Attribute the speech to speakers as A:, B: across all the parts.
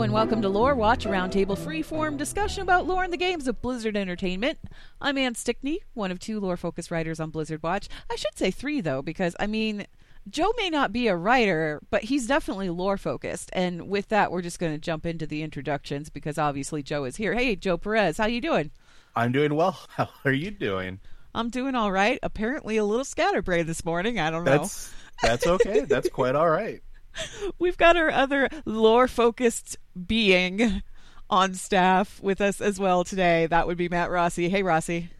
A: Hello and welcome to Lore Watch, a roundtable freeform discussion about lore in the games of Blizzard Entertainment. I'm Ann Stickney, one of two lore focused writers on Blizzard Watch. I should say three, though, because, I mean, Joe may not be a writer, but he's definitely lore focused. And with that, we're just going to jump into the introductions because obviously Joe is here. Hey, Joe Perez, how you doing?
B: I'm doing well. How are you doing?
A: I'm doing all right. Apparently a little scatterbrained this morning. I don't know.
B: That's that's okay. that's quite all right.
A: We've got our other lore focused being on staff with us as well today. That would be Matt Rossi. Hey, Rossi.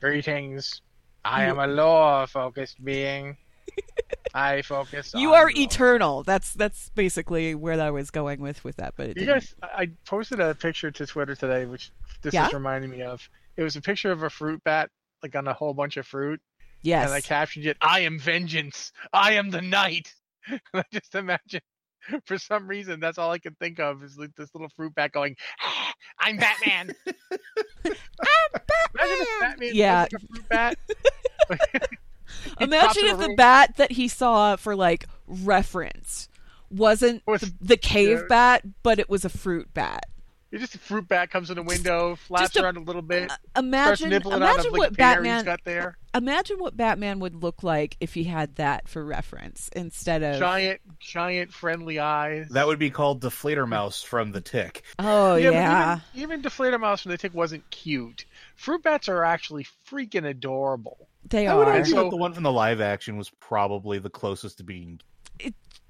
C: Greetings. I am a lore focused being. I focus.
A: You are
C: lore.
A: eternal. That's that's basically where I was going with with that. But
C: You
A: didn't.
C: guys, I I posted a picture to Twitter today, which this
A: Yeah?
C: is reminding me of. It was a picture of a fruit bat, like on a whole bunch of fruit,
A: yes.
C: and I captioned it, "I am vengeance. I am the night." And I just imagine, for some reason, that's all I can think of is like this little fruit bat going, "Ah, "I'm Batman." I'm Imagine if Batman
A: Yeah.
C: like a fruit bat.
A: Imagine if the
C: room.
A: bat that he saw for like reference wasn't
C: Was-
A: the, the cave
C: yeah.
A: bat, but it was a fruit bat.
C: It's just a fruit bat comes in the window, flaps
A: a-
C: around a little bit, uh,
A: Imagine, imagine
C: of like
A: what
C: a pear he's
A: Batman,
C: got there.
A: imagine what Batman would look like if he had that for reference instead of.
C: Giant, giant friendly eyes.
B: That would be called Deflator Mouse from the Tick.
A: Oh
C: yeah,
A: yeah,
C: even, even Deflator Mouse from the Tick wasn't cute. Fruit bats are actually freaking adorable.
A: they
B: I would
A: are.
B: argue
C: So-
B: that the one from the live action was probably the closest to being.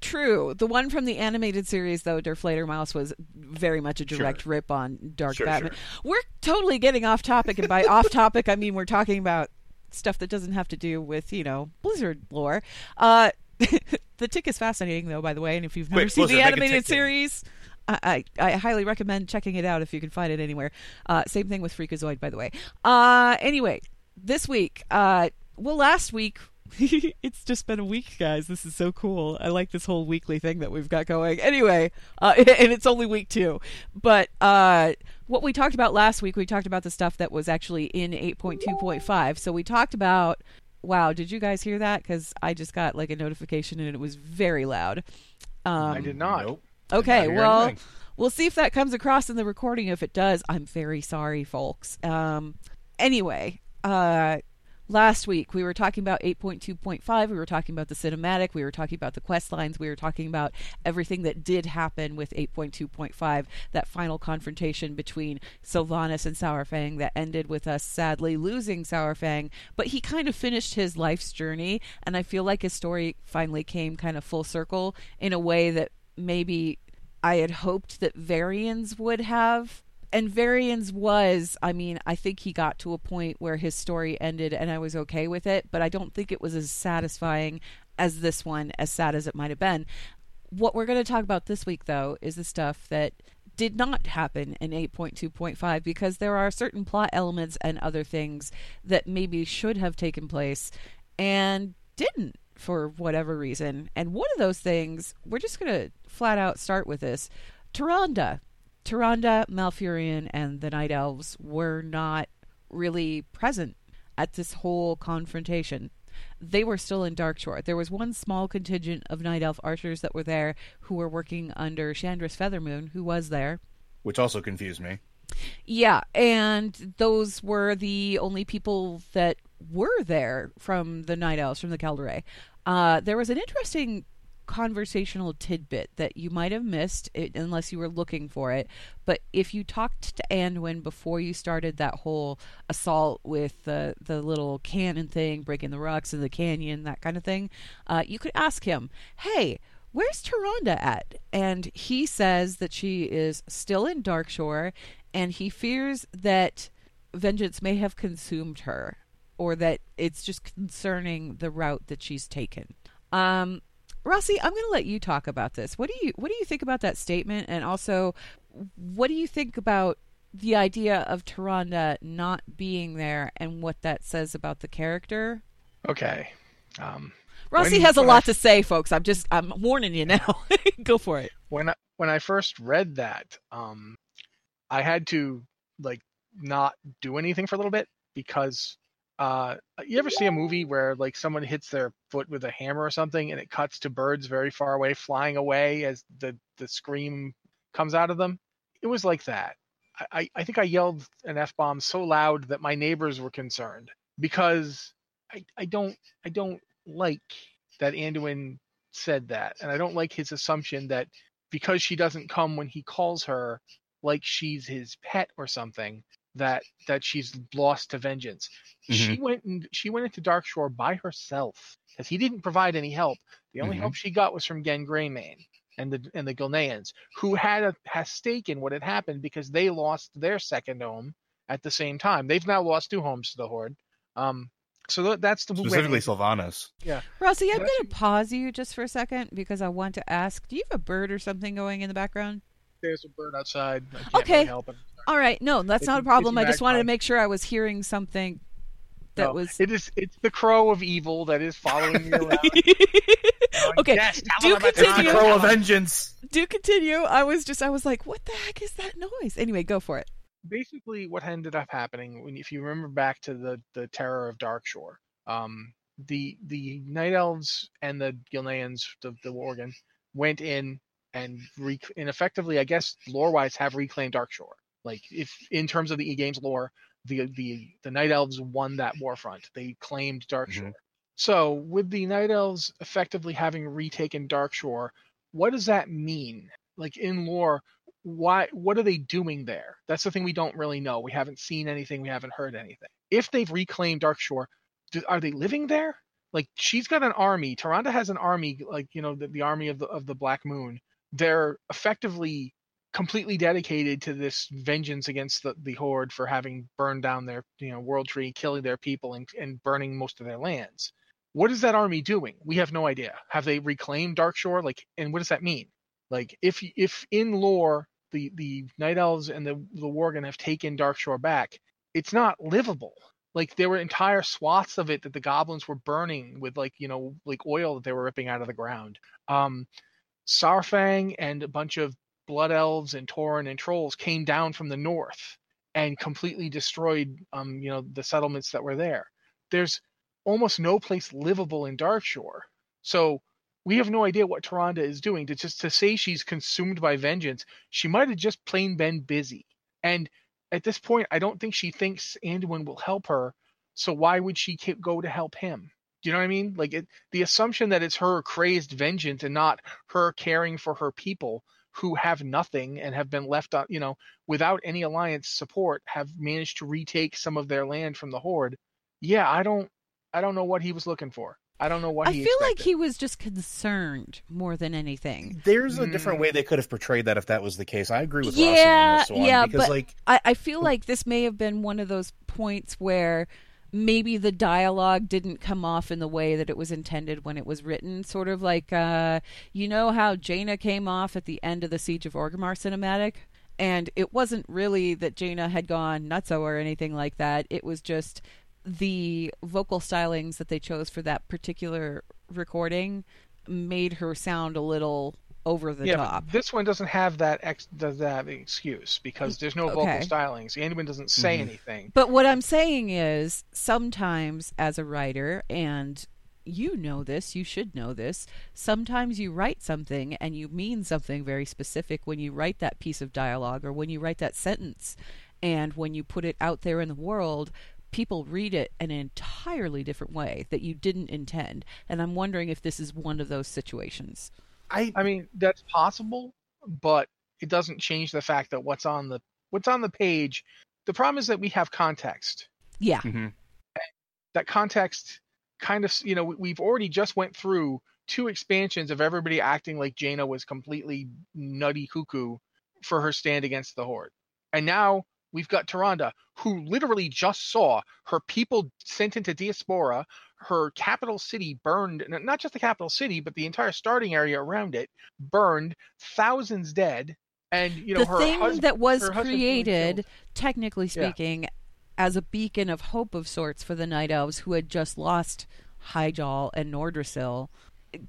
A: True. The one from the animated series, though, Deflator Mouse was very much a direct rip on Dark
B: Sure,
A: Batman.
B: sure.
A: We're totally getting off topic, and by off topic, I mean we're talking about stuff that doesn't have to do with you know Blizzard lore. Uh, the Tick is fascinating, though, by the way, and if you've never
B: Quick,
A: seen
B: Blizzard,
A: the animated series. I, I, I highly recommend checking it out if you can find it anywhere. Uh, same thing with Freakazoid, by the way. Uh, anyway, this week, uh, well, last week it's just been a week, guys. This is so cool. I like this whole weekly thing that we've got going. Anyway, uh, and it's only week two. But uh, what we talked about last week, we talked about the stuff that was actually in 8.2.5. So we talked about. Wow, did you guys hear that? Because I just got like a notification and it was very loud. Um,
C: I did not.
B: Nope.
A: Okay,
B: Did not
A: well,
B: anything.
A: we'll see if that comes across in the recording. If it does, I'm very sorry, folks. Um, anyway, uh, last week we were talking about 8.2.5. We were talking about the cinematic. We were talking about the quest lines. We were talking about everything that did happen with 8.2.5. That final confrontation between Sylvanas and Saurfang that ended with us sadly losing Saurfang. But he kind of finished his life's journey, and I feel like his story finally came kind of full circle in a way that maybe I had hoped that Varian's would have. And Varian's was, I mean, I think he got to a point where his story ended and I was okay with it, but I don't think it was as satisfying as this one, as sad as it might have been. What we're going to talk about this week, though, is the stuff that did not happen in 8.2.5 because there are certain plot elements and other things that maybe should have taken place and didn't for whatever reason. And one of those things, we're just going to flat out start with this. Tyrande. Tyrande, Malfurion, and the Night Elves were not really present at this whole confrontation. They were still in Darkshore. There was one small contingent of Night Elf archers that were there who were working under Shandris Feathermoon, who was there.
B: Which also confused me.
A: Yeah, and those were the only people that were there from the Night Elves, from the Kaldorei. Uh, there was an interesting conversational tidbit that you might have missed it, unless you were looking for it. But if you talked to Anduin before you started that whole assault with the the little cannon thing, breaking the rocks in the canyon, that kind of thing, uh, you could ask him, "Hey." Where's Tyrande at? And he says that she is still in Darkshore, and he fears that vengeance may have consumed her, or that it's just concerning the route that she's taken. Um, Rossi, I'm going to let you talk about this. What do you what do you think about that statement, and also what do you think about the idea of Tyrande not being there and what that says about the character?
C: Okay. Um,
A: Rossi
C: When-
A: has a
C: when I-
A: lot to say, folks. I'm just I'm warning you now. Go for it.
C: when I when I first read that, um, I had to like not do anything for a little bit because uh, you ever see a movie where like someone hits their foot with a hammer or something and it cuts to birds very far away flying away as the the scream comes out of them. It was like that. I, I, think I yelled an f bomb so loud that my neighbors were concerned because I, I don't I don't like that Anduin said that, and I don't like his assumption that because she doesn't come when he calls her, like she's his pet or something, that that she's lost to vengeance. She went and she went into Darkshore by herself because he didn't provide any help. The only
B: Mhm.
C: help she got was from Gen Greymane and the and the Gilneans, who had a has stake in what had happened because they lost their second home at the same time. They've now lost two homes to the Horde. Um, so th- that's the who
B: Specifically
C: in-
B: Sylvanas.
A: Yeah, Rossi, I'm going to pause you just for a second because I want to ask do you have a bird or something going in the background?
C: There's a bird outside. I can't
A: Okay.
C: really help it.
A: All right, no, that's
C: It's
A: not
C: a-
A: a problem. I just wanted to make sure I was hearing something that
C: No,
A: was.
C: It is. It's the crow of evil that is following you around.
A: okay,
C: yes,
A: do
C: them about the
A: continue.
C: Crow
B: Crow
C: of
B: of Vengeance.
A: do continue. I was just, I was like, what the heck is that noise? Anyway, go for it.
C: basically what ended up happening when if you remember back to the the terror of darkshore um the the night elves and the gilneans the, the worgen went in and rec- and effectively i guess lore wise have reclaimed darkshore like if in terms of the e-games lore the the the night elves won that war front they claimed darkshore. Mm-hmm. So with the night elves effectively having retaken darkshore what does that mean? Like in lore why what are they doing there? That's the thing we don't really know. We haven't seen anything. We haven't heard anything. If they've reclaimed darkshore do, are they living there? Like she's got an army. Tyrande has an army like you know the, the army of the of the black moon. They're effectively completely dedicated to this vengeance against the, the horde for having burned down their you know world tree killing their people and, and burning most of their lands. What is that army doing? We have no idea. Have they reclaimed darkshore like and what does that mean? Like if if in lore the the night elves and the the worgen have taken darkshore back it's not livable. Like there were entire swaths of it that the goblins were burning with like you know like oil that they were ripping out of the ground. Um saurfang and a bunch of blood elves and tauren and trolls came down from the north and completely destroyed um you know the settlements that were there there's almost no place livable in darkshore so we have no idea what Tyrande is doing. To just to say she's consumed by vengeance, she might have just plain been busy. And at this point, I don't think she thinks Anduin will help her. So why would she go to help him? Do you know what I mean? Like it, the assumption that it's her crazed vengeance and not her caring for her people who have nothing and have been left on, you know, without any alliance support, have managed to retake some of their land from the horde. Yeah, I don't, I don't know what he was looking for. I don't know what
A: I
C: he
A: feel like he was just concerned more than anything.
B: There's a different
C: Mm.
B: way they could have portrayed that if that was the case. I agree with Rossi
A: Yeah,
B: on this one
A: yeah,
B: because
A: but-
B: like
A: I, I feel like this may have been one of those points where maybe the dialogue didn't come off in the way that it was intended when it was written. Sort of like, uh, you know how Jaina came off at the end of the Siege of Orgrimmar cinematic? And it wasn't really that Jaina had gone nutso or anything like that. It was just the vocal stylings that they chose for that particular recording made her sound a little over the
C: yeah, but
A: top.
C: this one doesn't have that ex- does that have excuse because there's no vocal
A: Okay.
C: stylings. Anduin doesn't say
B: Mhm.
C: anything.
A: But what I'm saying is sometimes as a writer and you know this, you should know this. Sometimes you write something and you mean something very specific when you write that piece of dialogue or when you write that sentence. And when you put it out there in the world, people read it in an entirely different way that you didn't intend. And I'm wondering if this is one of those situations.
B: I
C: I mean, that's possible, but it doesn't change the fact that what's on the what's on the page. The problem is that we have context.
A: Yeah.
B: Mhm.
C: That context kind of, you know, we- we've already just went through two expansions of everybody acting like Jaina was completely nutty cuckoo for her stand against the Horde. And now we've got Tyrande, who literally just saw her people sent into diaspora, her capital city burned, not just the capital city, but the entire starting area around it burned, thousands dead, and you know
A: the
C: her
A: thing
C: husband.
A: that was
C: her husband being
A: created, technically
C: Yeah.
A: speaking, as a beacon of hope of sorts for the Night Elves who had just lost Hyjal and Nordrassil,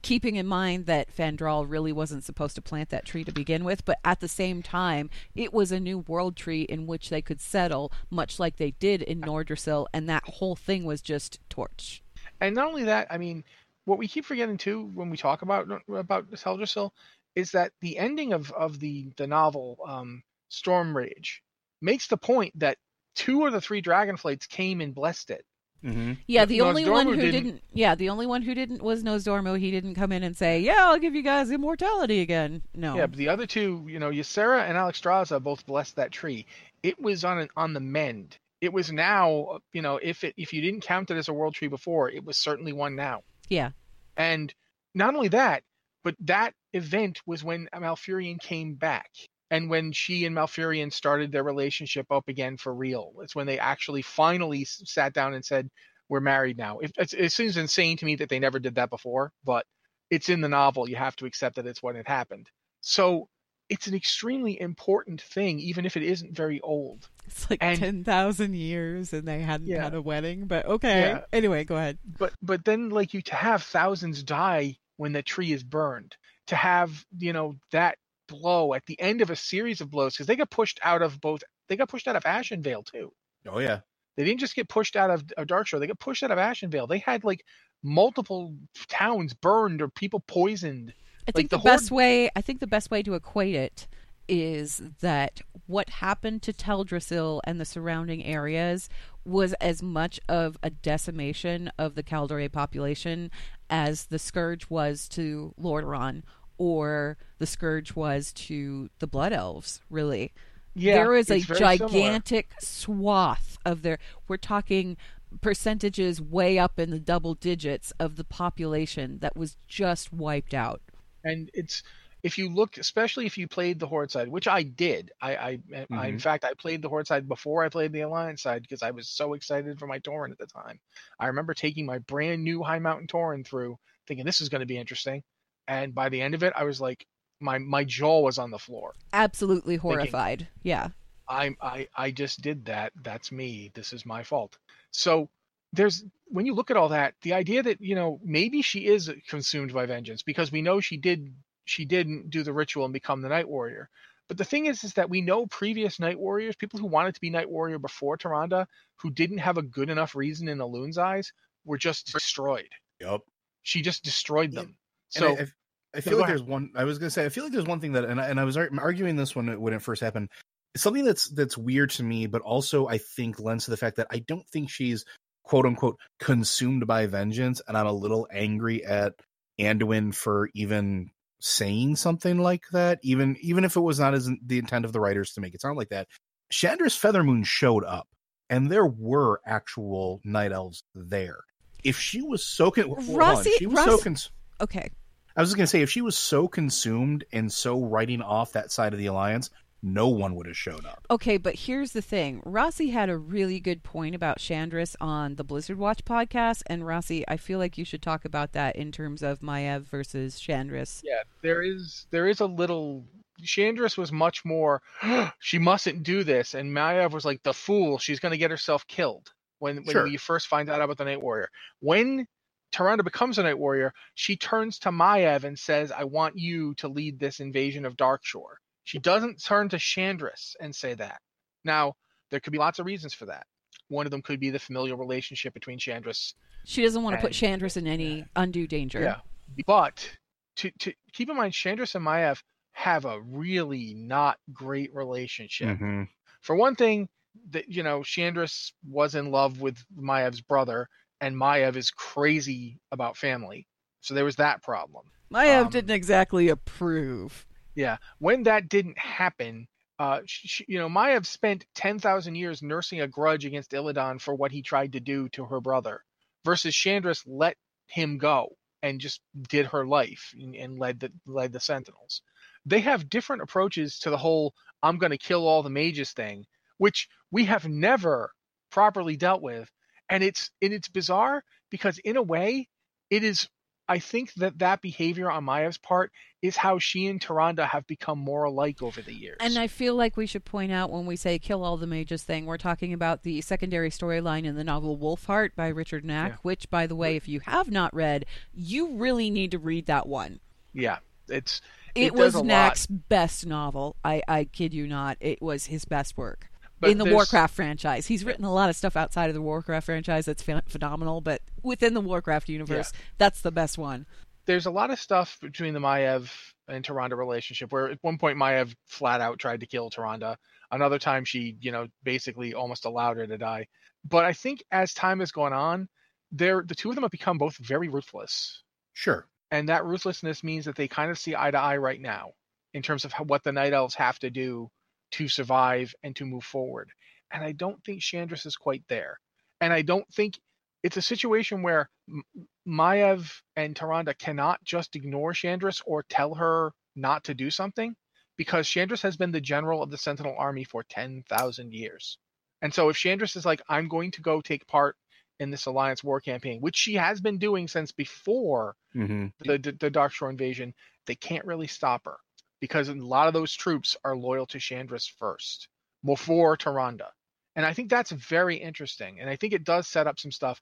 A: keeping in mind that Fandral really wasn't supposed to plant that tree to begin with, but at the same time, it was a new world tree in which they could settle, much like they did in Nordrassil, and that whole thing was just torch.
C: And not only that, I mean, what we keep forgetting too when we talk about about Teldrassil is that the ending of of the the novel um, Storm Rage makes the point that two of the three Dragonflights came and blessed it.
B: Mm-hmm.
A: Yeah, the only one who
C: didn't-
A: didn't... Yeah, the only one who didn't was Nosdormu. He didn't come in and say, "Yeah, I'll give you guys immortality again." No.
C: Yeah, but the other two, you know, Ysera and Alexstrasza both blessed that tree. It was on an, on the mend. It was now, you know, if it if you didn't count it as a world tree before, it was certainly one now.
A: Yeah.
C: And not only that, but that event was when Malfurion came back. And when she and Malfurion started their relationship up again for real, it's when they actually finally sat down and said, "We're married now." It, it's, it seems insane to me that they never did that before, but it's in the novel. You have to accept that it's when it happened. So it's an extremely important thing, even if it isn't very old.
A: It's like
C: And-
A: 10,000 years and they hadn't
C: Yeah.
A: had a wedding, but okay.
C: Yeah.
A: Anyway, go ahead.
C: but but then like you to have thousands die when the tree is burned to have you know that blow at the end of a series of blows because they got pushed out of both they got pushed out of Ashenvale too
B: Oh yeah.
C: they didn't just get pushed out of, of Darkshore they got pushed out of Ashenvale they had like multiple towns burned or people poisoned
A: I think
C: the
A: the, best
C: Horde-
A: way I think the best way to equate it is that what happened to Teldrassil and the surrounding areas was as much of a decimation of the Kaldorei population as the scourge was to Lordaeron or the scourge was to the Blood Elves, really.
C: yeah
A: there is a
C: very similar.
A: gigantic swath of their we're talking percentages way up in the double digits of the population that was just wiped out.
C: And it's if you look especially if you played the horde side which i did i i, I in
B: Mhm.
C: fact i played the horde side before i played the alliance side because i was so excited for my Tauren at the time i remember taking my brand new high mountain Tauren through thinking this is going to be interesting and by the end of it i was like my my jaw was on the floor
A: absolutely horrified. Yeah.
C: I I I just did that. That's me. This is my fault. So there's when you look at all that, the idea that you know maybe she is consumed by vengeance because we know she did she didn't do the ritual and become the night warrior. But the thing is, is that we know previous night warriors, people who wanted to be night warrior before Tyrande, who didn't have a good enough reason in Elune's eyes, were just destroyed.
B: Yep.
C: She just destroyed them.
B: And
C: So
B: I, I, I feel like there's one. I was gonna say I feel like there's one thing that, and I, and I was ar- arguing this when it, when it first happened. Something that's that's weird to me, but also I think lends to the fact that I don't think she's quote unquote consumed by vengeance, and I'm a little angry at Anduin for even saying something like that, even even if it was not as the intent of the writers to make it sound like that. Shandris Feathermoon showed up, and there were actual night elves there. If she was so con-
A: Rossi-
B: she was so cons-
A: Okay.
B: I was just gonna say if she was so consumed and so writing off that side of the alliance, no one would have showed up.
A: Okay, but here's the thing. Rossi had a really good point about Shandris on the Blizzard Watch podcast, and Rossi, I feel like you should talk about that in terms of Maiev versus Shandris.
C: Yeah, there is there is a little Shandris was much more she mustn't do this and Maiev was like the fool, she's going to get herself killed when when
B: Sure.
C: you first find out about the Night Warrior. When Tyrande becomes a Night Warrior, she turns to Maiev and says, "I want you to lead this invasion of Darkshore." She doesn't turn to Shandris and say that. Now, there could be lots of reasons for that. One of them could be the familial relationship between Shandris
A: She doesn't want to put
C: And-
A: Shandris in any undue danger.
C: yeah. But to to keep in mind, Shandris and Maiev have a really not great relationship.
B: Mm-hmm.
C: For one thing, that you know, Shandris was in love with Maiev's brother, and Maiev is crazy about family. So there was that problem.
A: Maiev
C: Um,
A: didn't exactly approve.
C: Yeah. When that didn't happen, uh, you know, Maiev spent 10,000 years nursing a grudge against Illidan for what he tried to do to her brother, versus Shandris let him go and just did her life and, and led the led the Sentinels. They have different approaches to the whole "I'm going to kill all the mages" thing, which we have never properly dealt with, and it's and it's bizarre because in a way, it is. I think that that behavior on Maiev's part is how she and Tyrande have become more alike over the years.
A: And I feel like we should point out when we say kill all the mages thing, we're talking about the secondary storyline in the novel Wolfheart by Richard Knaak,
C: Yeah.
A: which, by the way, if you have not read, you really need to read that one.
C: yeah, it's
A: It,
C: It
A: was
C: lot.
A: Knaak's best novel. I, I kid you not. It was his best work.
C: But
A: in the Warcraft franchise. He's written a lot of stuff outside of the Warcraft franchise that's phen- phenomenal, but within the Warcraft universe, that's the best one.
C: there's a lot of stuff between the Maiev and Tyrande relationship where at one point Maiev flat out tried to kill Tyrande. Another time she, you know, basically almost allowed her to die. But I think as time has gone on, they're the two of them have become both very ruthless.
B: Sure.
C: And that ruthlessness means that they kind of see eye to eye right now in terms of how, what the Night Elves have to do to survive and to move forward. And I don't think Shandris is quite there. And I don't think it's a situation where M- Maiev and Tyrande cannot just ignore Shandris or tell her not to do something because Shandris has been the general of the Sentinel army for 10,000 years. And so if Shandris is like, I'm going to go take part in this Alliance war campaign, which she has been doing since before
B: hmm
C: the, the, the Darkshore invasion, they can't really stop her because a lot of those troops are loyal to Shandris first before Tyrande. And I think that's very interesting. And I think it does set up some stuff.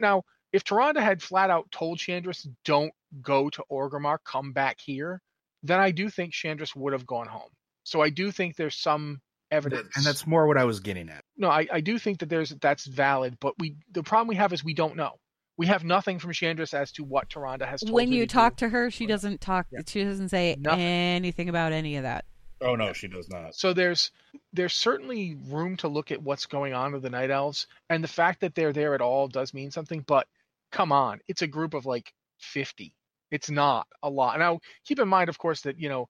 C: Now, if Tyrande had flat out told Shandris, don't go to Orgrimmar, come back here, then I do think Shandris would have gone home. So I do think there's some evidence.
B: And that's more what I was getting at.
C: no, I, I do think that there's that's valid, but we the problem we have is we don't know. We have nothing from Shandris as to what Tyrande has told
A: when you
C: to
A: talk
C: do.
A: to her, she doesn't talk.
C: Yeah.
A: She doesn't say
C: Nothing.
A: anything about any of that.
B: Oh no, she does not.
C: So there's there's certainly room to look at what's going on with the night elves, and the fact that they're there at all does mean something. But come on, it's a group of like 50. It's not a lot. Now keep in mind, of course, that you know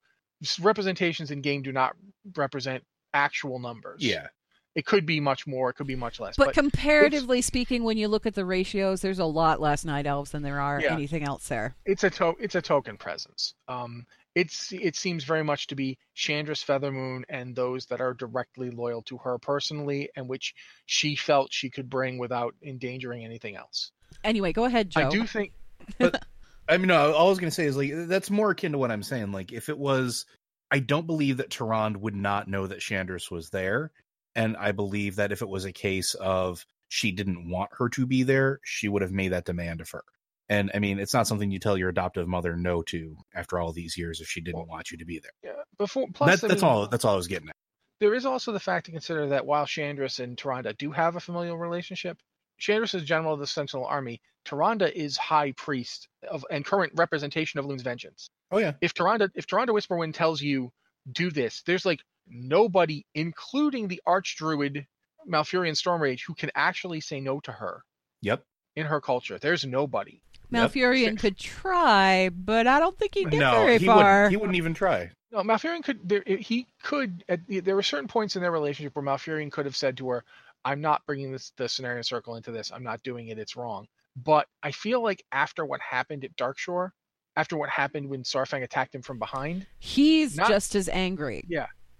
C: representations in game do not represent actual numbers.
B: Yeah.
C: It could be much more, it could be much less.
A: But, comparatively speaking, when you look at the ratios, there's a lot less night elves than there are
C: Yeah.
A: anything else there.
C: it's a to- it's a token presence. Um, it's it seems very much to be Shandris Feathermoon and those that are directly loyal to her personally, and which she felt she could bring without endangering anything else.
A: Anyway, go ahead, Joe.
C: I do think but
B: I mean, no, all I was going to say is like that's more akin to what I'm saying. Like, if it was, I don't believe that Tyrande would not know that Shandris was there, and I believe that if it was a case of she didn't want her to be there, she would have made that demand of her. And I mean, it's not something you tell your adoptive mother no to after all these years if she didn't want you to be there.
C: yeah, before plus
B: That's that's
C: mean,
B: all. That's all I was getting at.
C: There is also the fact to consider that while Shandris and Tyrande do have a familial relationship, Shandris is general of the Sentinel Army. Tyrande is high priest of and current representation of Loon's Vengeance.
B: Oh yeah,
C: if Tyrande if Tyrande Whisperwind tells you do this, there's like nobody, including the Archdruid Malfurion Stormrage, who can actually say no to her
B: yep.
C: in her culture. There's nobody.
B: Yep.
A: Malfurion could try, but I don't think he'd get
B: No,
A: very
B: he
A: far.
B: would. He wouldn't even try.
C: No, Malfurion could. There, he could. At, there were certain points in their relationship where Malfurion could have said to her, "I'm not bringing this the Cenarion Circle into this. I'm not doing it. It's wrong." But I feel like after what happened at Darkshore, after what happened when Saurfang attacked him from behind,
A: He's
C: Not-
A: just as angry.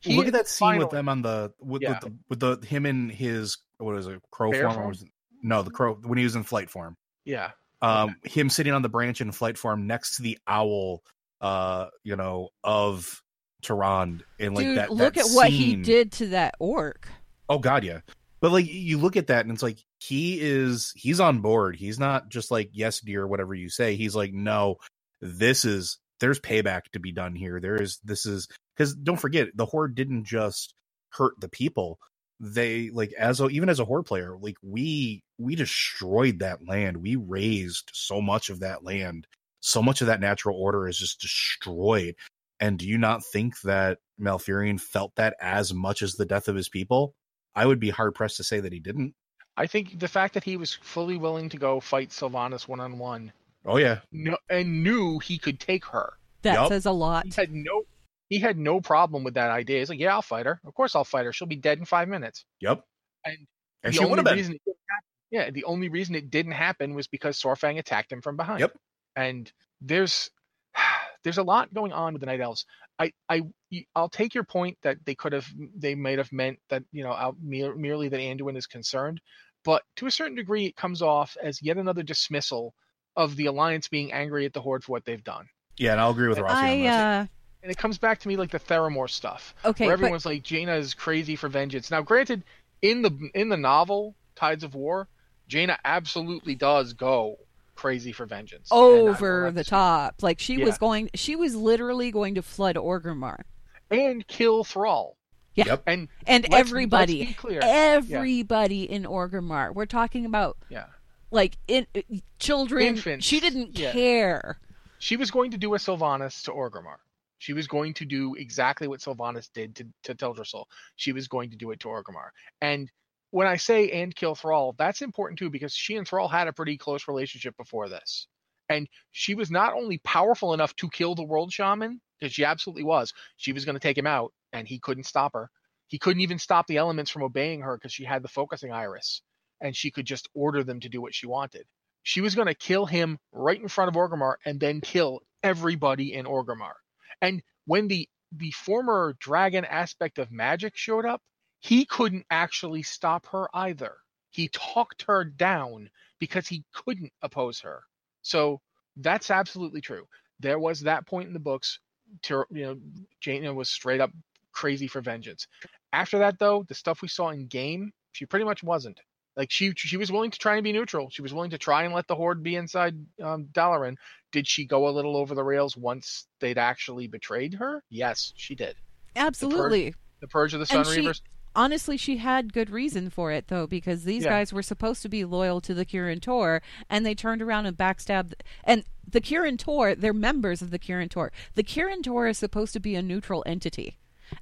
C: He
B: Look at that scene with
C: finally-
B: them on the with,
C: Yeah.
B: with the with the him in his what is it crow
C: Bear
B: form? Or
C: form?
B: no, the crow when he was in flight form.
C: Yeah,
B: Um, him sitting on the branch in flight form next to the owl, uh, you know, of Tyrande, and like
A: Dude,
B: that.
A: look
B: that
A: at what he did to that orc.
B: Oh God, yeah. But like you look at that and it's like he is he's on board. He's not just like yes, dear, whatever you say. He's like no, this is there's payback to be done here. There is this is because don't forget the horde didn't just hurt the people. They like as a, even as a horde player, like we we destroyed that land. We raised so much of that land. So much of that natural order is just destroyed. And do you not think that Malfurion felt that as much as the death of his people? I would be hard pressed to say that he didn't.
C: I think the fact that he was fully willing to go fight Sylvanas one on one,
B: Oh yeah,
C: no, and knew he could take her.
A: That
B: Yup.
A: says a lot.
C: He had no, he had no problem with that idea. He's like, yeah, I'll fight her. Of course, I'll fight her. She'll be dead in five minutes.
B: yep.
C: And
B: and
C: the
B: she would
C: only
B: have been.
C: reason it didn't happen, yeah, the only reason it didn't happen was because Saurfang attacked him from behind.
B: Yep.
C: And there's there's a lot going on with the Night Elves. I I I'll take your point that they could have they might have meant that you know out, mere, merely that Anduin is concerned, but to a certain degree it comes off as yet another dismissal of the Alliance being angry at the Horde for what they've done.
B: Yeah, and I'll agree with Rossi on
A: I uh
C: And it comes back to me like the Theramore stuff
A: okay,
C: where
A: but
C: everyone's like Jaina is crazy for vengeance. Now, granted, in the in the novel Tides of War, Jaina absolutely does go crazy for vengeance. And
A: over the
C: to say-
A: top. Like she was going she was literally going to flood Orgrimmar.
C: and kill Thrall.
A: Yeah.
B: Yep.
C: And
A: And
C: let's-
A: everybody
C: let's be clear.
A: everybody in Orgrimmar. We're talking about
C: yeah,
A: like in, uh, children
C: Infants,
A: she didn't
C: yeah.
A: care
C: She was going to do a Sylvanas to Orgrimmar. She was going to do exactly what Sylvanas did to, to Teldrassil. She was going to do it to Orgrimmar. And when I say and kill Thrall, that's important too because she and Thrall had a pretty close relationship before this. And she was not only powerful enough to kill the world shaman, because she absolutely was, she was going to take him out and he couldn't stop her. He couldn't even stop the elements from obeying her because she had the focusing iris and she could just order them to do what she wanted. She was going to kill him right in front of Orgrimmar and then kill everybody in Orgrimmar. And when the the former dragon aspect of magic showed up, he couldn't actually stop her either. He talked her down because he couldn't oppose her. So that's absolutely true. There was that point in the books. To, you know, Jaina was straight up crazy for vengeance. After that, though, the stuff we saw in game, she pretty much wasn't. Like she she was willing to try and be neutral. She was willing to try and let the horde be inside um, Dalaran. Did she go a little over the rails once they'd actually betrayed her? Yes, she did.
A: Absolutely.
C: The purge, the purge of the Sun
A: And she-
C: Reavers.
A: Honestly, she had good reason for it though, because these
C: Yeah.
A: guys were supposed to be loyal to the Kirin Tor, and they turned around and backstabbed. And the Kirin Tor, they're members of the Kirin Tor. The Kirin Tor is supposed to be a neutral entity.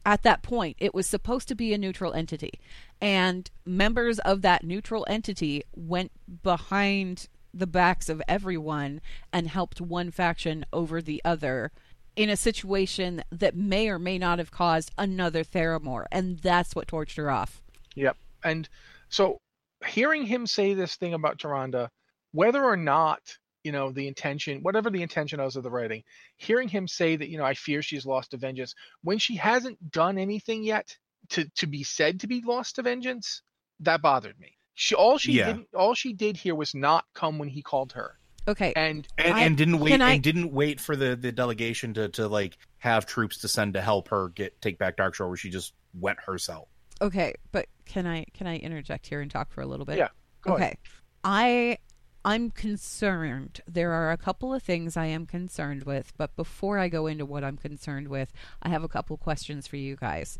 A: At that point, it was supposed to be a neutral entity, and members of that neutral entity went behind the backs of everyone and helped one faction over the other in a situation that may or may not have caused another Theramore, and that's what torched her off.
C: Yep. And so hearing him say this thing about Tyrande, whether or not, you know, the intention, whatever the intention was of the writing, hearing him say that, you know, I fear she's lost to vengeance, when she hasn't done anything yet to, to be said to be lost to vengeance, that bothered me. She all she
B: Yeah.
C: didn't all she did here was not come when he called her.
A: Okay,
C: And
B: and,
A: I-
B: and didn't wait
A: I-
B: and didn't wait for the the delegation to to like have troops to send to help her get take back Darkshore where she just went herself.
A: okay, but can I can I interject here and talk for a little bit?
C: Yeah, go
A: okay.
C: ahead.
A: I I'm concerned. There are a couple of things I am concerned with, but before I go into what I'm concerned with, I have a couple questions for you guys.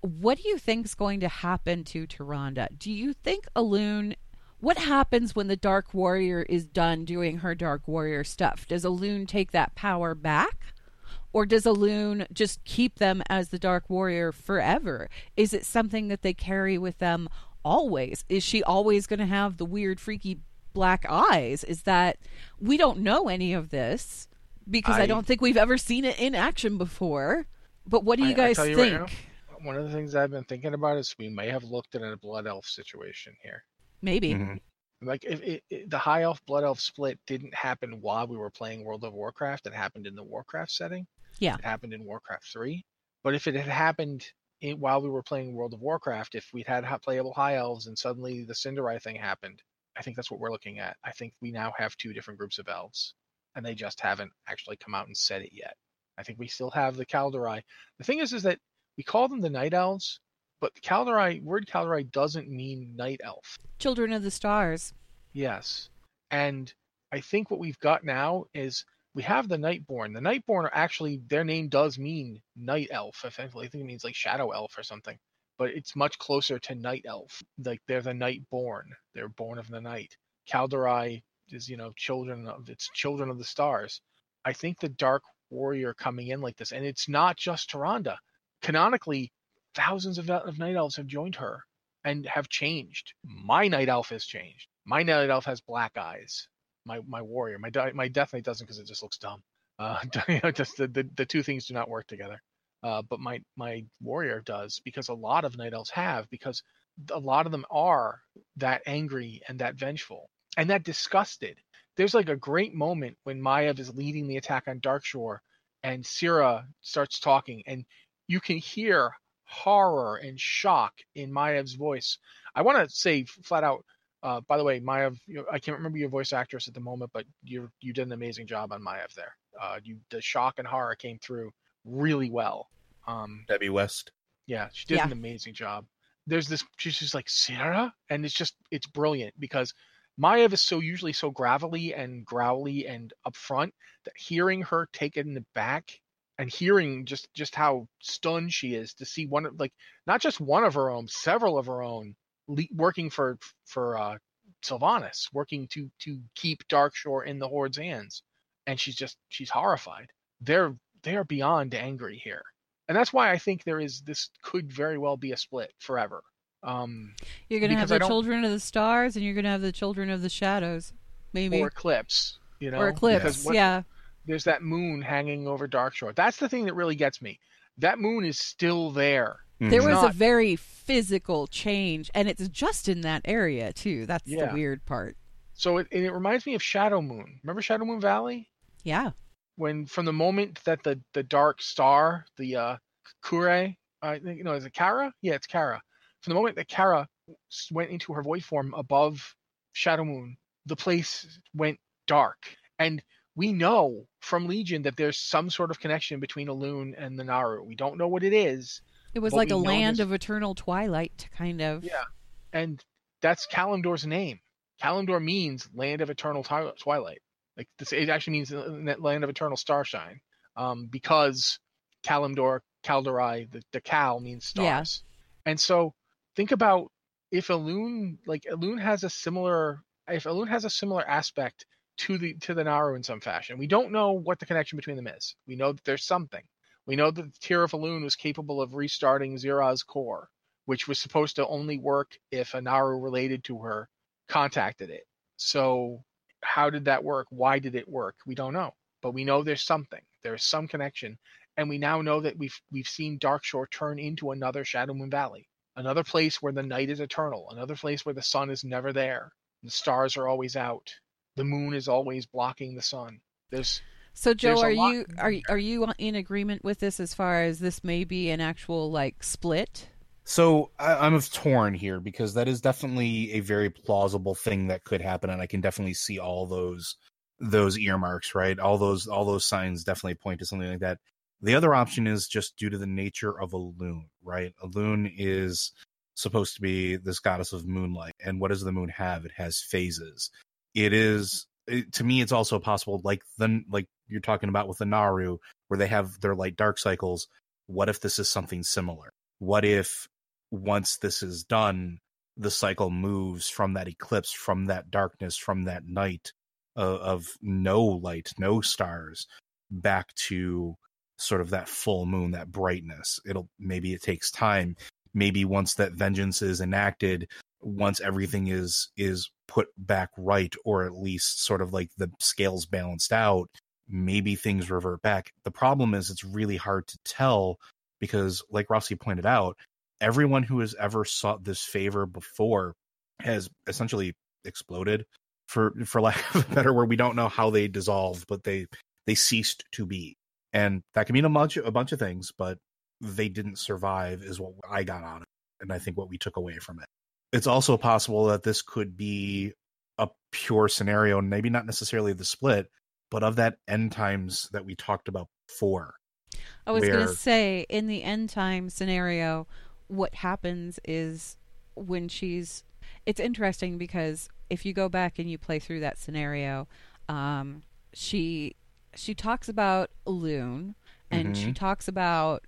A: What do you think is going to happen to Tyrande? Do you think Elune what happens when the Dark Warrior is done doing her Dark Warrior stuff? Does Elune take that power back? Or does Elune just keep them as the Dark Warrior forever? Is it something that they carry with them always? Is she always going to have the weird, freaky black eyes? Is that we don't know any of this because I,
B: I-
A: don't think we've ever seen it in action before. But what do you
C: I- I
A: guys
C: tell you right
A: think?
C: now, One of the things I've been thinking about is we may have looked at a blood elf situation here.
A: Maybe.
B: Mhm.
C: Like if it, it, the high elf blood elf split didn't happen while we were playing World of Warcraft, it happened in the Warcraft setting.
A: Yeah.
C: It happened in Warcraft 3. But if it had happened in, while we were playing World of Warcraft, if we'd had playable high elves and suddenly the Sin'dorei thing happened, I think that's what we're looking at. I think we now have two different groups of elves, and they just haven't actually come out and said it yet. I think we still have the Kaldorei. The thing is, is that we call them the Night Elves, but the Kaldorei word Kaldorei doesn't mean night elf.
A: Children of the Stars.
C: Yes. And I think what we've got now is we have the Nightborn. The Nightborn are actually their name does mean night elf. Effectively, I think it means like shadow elf or something. But it's much closer to night elf. Like they're the Nightborn. They're born of the night. Kaldorei is, you know, children of it's children of the stars. I think the Dark Warrior coming in like this, and it's not just Tyrande. Canonically, thousands of, of night elves have joined her and have changed. My night elf has changed. My night elf has black eyes. My my warrior, my my death knight doesn't because it just looks dumb. Uh, you know, just the, the the two things do not work together. Uh, but my my warrior does because a lot of night elves have because a lot of them are that angry and that vengeful and that disgusted. There's like a great moment when Maiev is leading the attack on Darkshore and Sira starts talking and you can hear horror and shock in Maiev's voice. I want to say flat out, uh, by the way, you I can't remember your voice actress at the moment, but you you did an amazing job on Maiev there. Uh, you the shock and horror came through really well. Um,
B: Debbie West.
C: yeah, she did
A: Yeah.
C: an amazing job. There's this, she's just like Sira, and it's just it's brilliant because Maiev is so usually so gravelly and growly and upfront that hearing her take it in the back and hearing just just how stunned she is to see one of like not just one of her own, several of her own le- working for for uh, Sylvanas, working to to keep Darkshore in the Horde's hands, and she's just she's horrified. They're they are beyond angry here, and that's why I think there is this could very well be a split forever. Um,
A: You're going to have the children of the stars, and you're going to have the children of the shadows, maybe,
C: or eclipse, you know,
A: or eclipse.
C: what-
A: Yeah,
C: there's that moon hanging over Darkshore. That's the thing that really gets me. That moon is still there.
A: there
B: Mhm.
A: was a very physical change, and it's just in that area too. That's the weird part.
C: So it, and it reminds me of Shadow Moon. Remember Shadow Moon Valley?
A: Yeah,
C: When from the moment that the the dark star, the uh K'ure, I think you know, is it K'ara? Yeah, it's K'ara. From the moment that K'ara went into her void form above Shadow Moon, the place went dark. And we know from Legion that there's some sort of connection between Elune and the Naaru. We don't know what it is,
A: it was like a land of eternal twilight, kind of.
C: Yeah. and that's Kalimdor's name. Kalimdor means land of eternal twilight. Like this, it actually means the land of eternal starshine. Um, because Kalimdor, Kaldorei, the, the Kal means
A: Yeah.
C: stars. And so think about if Elune, like Elune has a similar, if Elune has a similar aspect to the to the Naaru in some fashion. We don't know what the connection between them is. We know that there's something. We know that the Tear of Elune was capable of restarting Xe'ra's core which was supposed to only work if a Naaru related to her contacted it. So how did that work? Why did it work? We don't know. But we know there's something. There's some connection. And we now know that we've we've seen Darkshore turn into another Shadow Moon Valley. Another place where the night is eternal. Another place where the sun is never there. The stars are always out. The moon is always blocking the sun. There's
A: So Joe,
C: There's
A: are you are are you in agreement with this as far as this may be an actual like split?
B: So I, I'm of torn here because that is definitely a very plausible thing that could happen, and I can definitely see all those those earmarks, right? All those all those signs definitely point to something like that. The other option is just due to the nature of Elune, right? Elune is supposed to be this goddess of moonlight, and what does the moon have? It has phases. It is it, to me, it's also possible, like the like you're talking about with the Naaru, where they have their light dark cycles. What if this is something similar? What if once this is done, the cycle moves from that eclipse, from that darkness, from that night of, of no light, no stars, back to sort of that full moon, that brightness. It'll maybe it takes time. Maybe once that vengeance is enacted, once everything is is put back right, or at least sort of like the scales balanced out, maybe things revert back. The problem is it's really hard to tell because, like Rossi pointed out, everyone who has ever sought this favor before has essentially exploded for for lack of a better word. We don't know how they dissolved but they they ceased to be. And that can mean a bunch a bunch of things but they didn't survive is what i got out of it and i think what we took away from it. It's also possible that this could be a pure scenario maybe not necessarily the split but of that end times that we talked about before
A: I was going to say in the end time scenario, what happens is when she's. It's interesting because if you go back and you play through that scenario, um, she she talks about Loon and she
B: Mhm.
A: talks about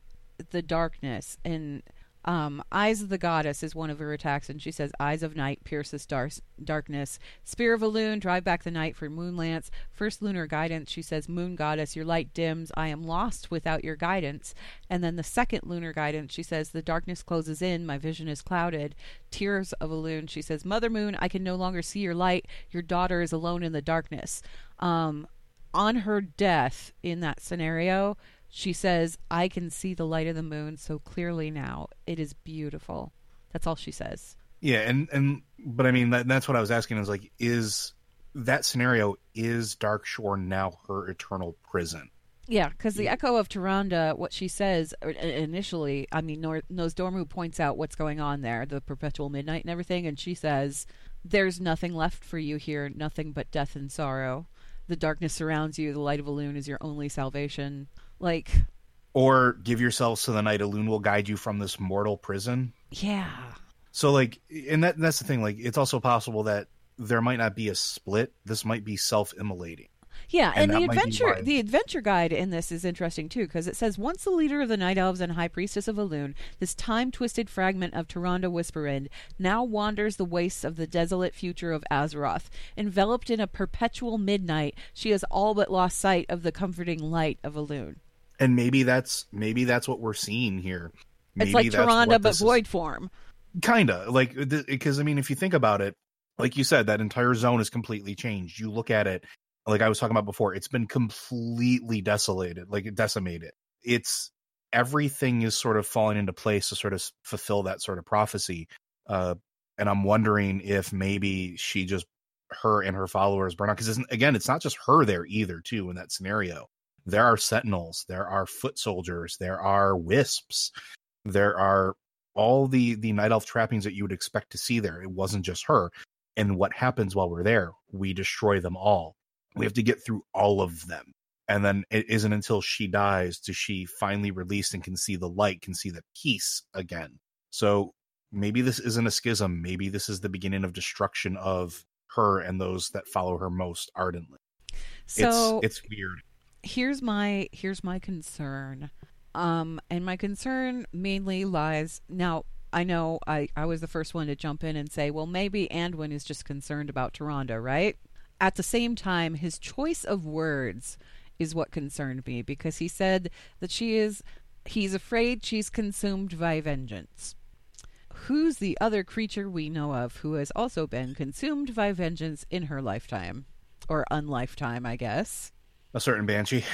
A: the darkness and um, eyes of the goddess is one of her attacks and she says eyes of night pierces dar- darkness. Spear of Elune drive back the night for moonlance first lunar guidance. She says moon goddess your light dims. I am lost without your guidance. And then the second lunar guidance she says the darkness closes in. My vision is clouded. Tears of Elune she says mother moon i can no longer see your light. Your daughter is alone in the darkness. Um, on her death in that scenario she says, I can see the light of the moon so clearly now. It is beautiful. That's all she says.
B: Yeah, and and but I mean that, that's what I was asking is like is that scenario is Dark Shore now her eternal prison?
A: Yeah, because the echo of Tyrande, what she says uh, initially, I mean, Nor- Nosdormu points out what's going on there, the perpetual midnight and everything, and she says, There's nothing left for you here, nothing but death and sorrow. The darkness surrounds you, the light of Elune is your only salvation. Like,
B: Or give yourselves to the night, Elune will guide you from this mortal prison.
A: yeah.
B: So like, and that that's the thing. Like, it's also possible that there might not be a split. This might be self-immolating.
A: Yeah,
B: And
A: and, the
B: that might be
A: adventure the adventure guide in this is interesting too because it says once the leader of the night elves and high priestess of Elune, this time-twisted fragment of Tyrande Whisperwind now wanders the wastes of the desolate future of Azeroth. Enveloped in a perpetual midnight, she has all but lost sight of the comforting light of Elune.
B: And maybe that's maybe that's what we're seeing here. Maybe
A: it's like
B: what
A: but
B: this is-
A: void form.
B: kinda like because i mean if you think about it like you said that entire zone is completely changed you look at it like i was talking about before it's been completely desolated like decimated it's everything is sort of falling into place to sort of fulfill that sort of prophecy uh and i'm wondering if maybe she just her and her followers burn out because again it's not just her there either too in that scenario there are sentinels there are foot soldiers there are wisps there are all the the night elf trappings that you would expect to see there. It wasn't just her. And what happens while we're there? We destroy them all. We have to get through all of them. And then it isn't until she dies does she finally released and can see the light can see the peace again. So maybe this isn't a schism. Maybe this is the beginning of destruction of her and those that follow her most ardently.
A: So
B: it's it's weird
A: here's my here's my concern. Um and my concern mainly lies now i know i i was the first one to jump in and say well maybe Anduin is just concerned about Tyrande, right? At the same time his choice of words is what concerned me because he said that she is he's afraid she's consumed by vengeance. Who's the other creature we know of who has also been consumed by vengeance in her lifetime or unlifetime i guess
B: a certain banshee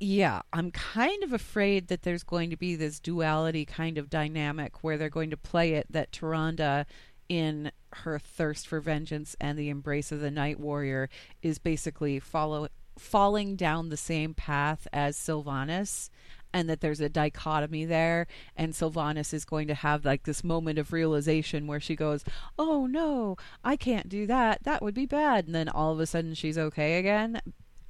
A: yeah, I'm kind of afraid that there's going to be this duality kind of dynamic where they're going to play it that Tyrande, in her thirst for vengeance and the embrace of the Night Warrior, is basically follow falling down the same path as Sylvanas. And that there's a dichotomy there, and Sylvanas is going to have like this moment of realization where she goes, "Oh no, I can't do that. That would be bad." And then all of a sudden she's okay again.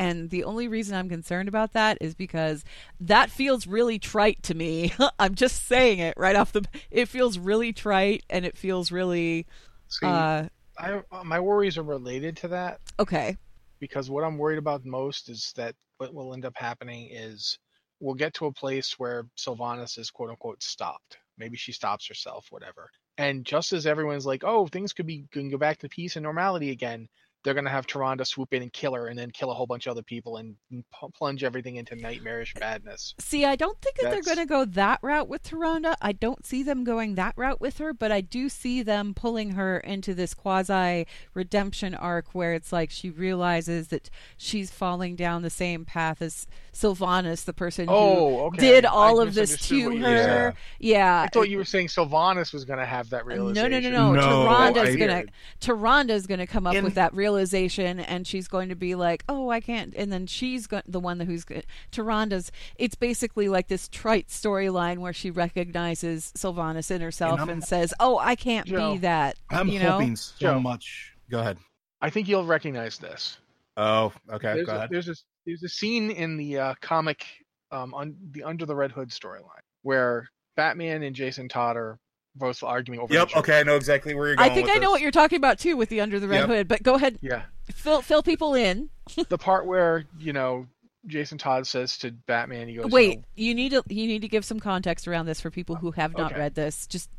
A: And the only reason I'm concerned about that is because that feels really trite to me. I'm just saying it right off the. It feels really trite, and it feels really.
C: See,
A: Uh,
C: I, my worries are related to that
A: okay.
C: because what I'm worried about most is that what will end up happening is we'll get to a place where Sylvanas is quote unquote stopped. Maybe she stops herself, whatever. And just as everyone's like, oh, things could be can go back to peace and normality again, they're gonna have Tyrande swoop in and kill her, and then kill a whole bunch of other people and p- plunge everything into nightmarish eh, madness.
A: See, I don't think that they're going to go that route with Tyrande. I don't see them going that route with her, but I do see them pulling her into this quasi redemption arc where it's like she realizes that she's falling down the same path as Sylvanas, the person who
C: Oh, okay.
A: did
C: I
A: all of this to
C: what you were saying.
A: her. Yeah.
C: I thought you were saying Sylvanas was gonna have that
A: No,
C: realization.
A: no, no, no.
B: No,
A: Tyrande's
B: I-
A: gonna Tyrande's gonna come up
B: In-
A: with that realization, and she's going to be like, "Oh, I can't." And then she's go- the one who's go- Tyrande's. It's basically like this trite storyline where she recognizes Sylvanas in herself
B: And
A: and, says, "Oh, I can't
C: Joe,
A: be that."
B: i'm
A: you know?
B: hoping so
C: Joe.
B: much go ahead
C: I think you'll recognize this.
B: oh okay
C: there's
B: go
C: a,
B: ahead
C: there's a there's a scene in the uh, comic um on the Under the Red Hood storyline where Batman and Jason Todd are both arguing over.
B: Yep.
C: the
B: Okay, I know exactly where you're going.
A: I think
B: with
A: I know
B: this.
A: what you're talking about too with the Under the Red
B: Yep.
A: Hood. But go ahead,
C: Yeah,
A: fill fill people in.
C: the part where you know Jason Todd says to Batman, he goes,
A: Wait,
C: know,
A: you need to you need to give some context around this for people who have not
C: Okay.
A: read this. Just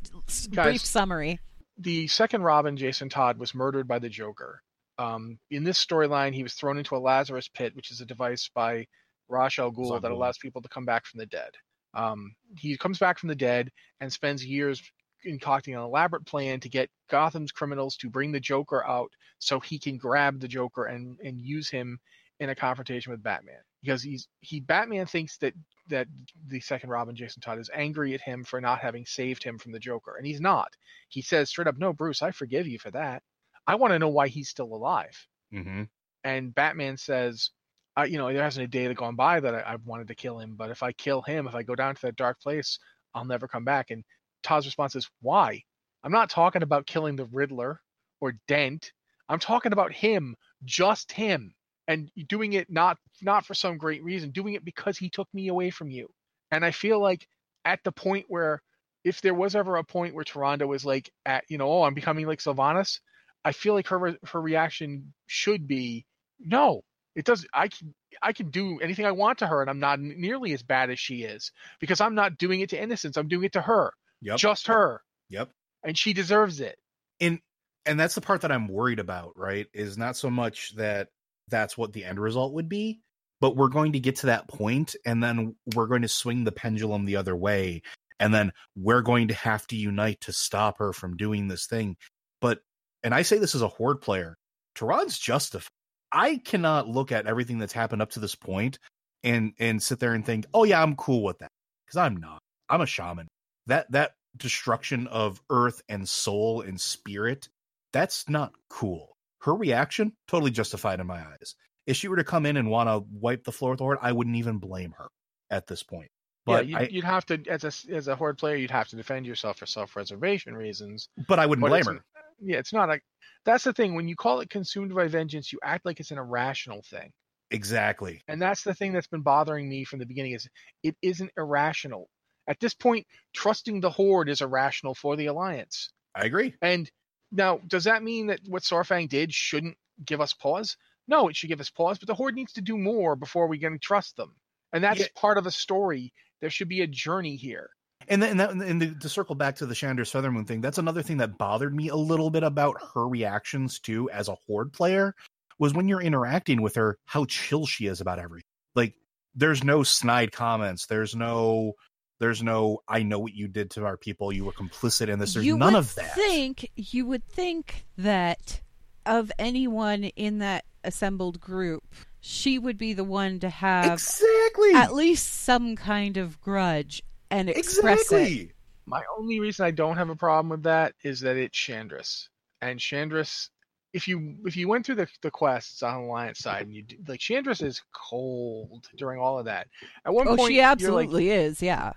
C: Guys.
A: brief summary.
C: the second Robin, Jason Todd, was murdered by the Joker. Um, in this storyline, he was thrown into a Lazarus pit, which is a device by Ra's al Ghul that allows people to come back from the dead. Um, he comes back from the dead and spends years concocting an elaborate plan to get Gotham's criminals to bring the Joker out so he can grab the Joker and, and use him in a confrontation with Batman. Because he's he Batman thinks that that the second Robin, Jason Todd, is angry at him for not having saved him from the Joker, and he's not. He says straight up, "No, Bruce, I forgive you for that. I want to know why he's still alive."
B: Mhm.
C: And Batman says, uh, "You know, there hasn't a day that gone by that I, I've wanted to kill him, but if I kill him, if I go down to that dark place, I'll never come back." And Todd's response is, "Why? I'm not talking about killing the Riddler or Dent. I'm talking about him, just him." and doing it not not for some great reason doing it because he took me away from you and i feel like at the point where if there was ever a point where Tyrande was like at you know oh i'm becoming like Sylvanas I feel like her her reaction should be no It does. I can I can do anything I want to her, and I'm not nearly as bad as she is because I'm not doing it to innocence. I'm doing it to her,
B: Yep.
C: just her,
B: yep.
C: and she deserves it.
B: and and that's the part that I'm worried about, right? Is not so much that that's what the end result would be, but we're going to get to that point and then we're going to swing the pendulum the other way and then we're going to have to unite to stop her from doing this thing. But and I say this as a horde player, Tyrande's justified. I cannot look at everything that's happened up to this point and and sit there and think, "Oh yeah, I'm cool with that." Cuz I'm not. I'm a shaman. That that destruction of earth and soul and spirit that's not cool. Her reaction, totally justified in my eyes. If she were to come in and want to wipe the floor with horde, I wouldn't even blame her at this point. But
C: yeah, you'd, you'd have to as a as a horde player, you'd have to defend yourself for self preservation reasons.
B: but I wouldn't
C: But
B: blame her.
C: Yeah, it's not like that's the thing. When you call it consumed by vengeance, you act like it's an irrational thing.
B: Exactly.
C: And that's the thing that's been bothering me from the beginning is it isn't irrational. At this point, trusting the Horde is irrational for the Alliance.
B: I agree.
C: And now, does that mean that what Saurfang did shouldn't give us pause? No, it should give us pause, but the Horde needs to do more before we can trust them. And that's
B: Yeah.
C: part of a story. There should be a journey here.
B: And then, and, that, and the, to circle back to the Shandris Feathermoon thing, that's another thing that bothered me a little bit about her reactions too as a horde player was when you're interacting with her, how chill she is about everything. Like there's no snide comments. There's no there's no I know what you did to our people. You were complicit in this. There's
A: you
B: none
A: would
B: of that.
A: Think you would think that of anyone in that assembled group, she would be the one to have
B: exactly.
A: at least some kind of grudge and express it.
C: My only reason I don't have a problem with that is that it's Shandris. And Shandris if you if you went through the, the quests on the Alliance side and you d- like Shandris is cold during all of that. At one
A: Oh,
C: point
A: she
C: you're like,
A: absolutely is. Yeah.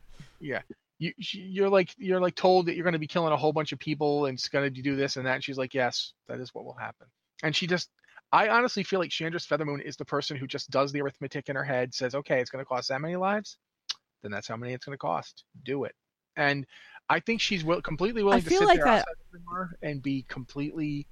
C: You you're like you're like told that you're going to be killing a whole bunch of people and it's going to do this and that. And she's like yes that is what will happen. And she just i honestly feel like Shandris Feathermoon is the person who just does the arithmetic in her head says okay it's going to cost that many lives then that's how many it's going to cost. Do it. And i think she's will, completely willing to
A: feel
C: sit
A: like
C: there
A: that-
C: and be completely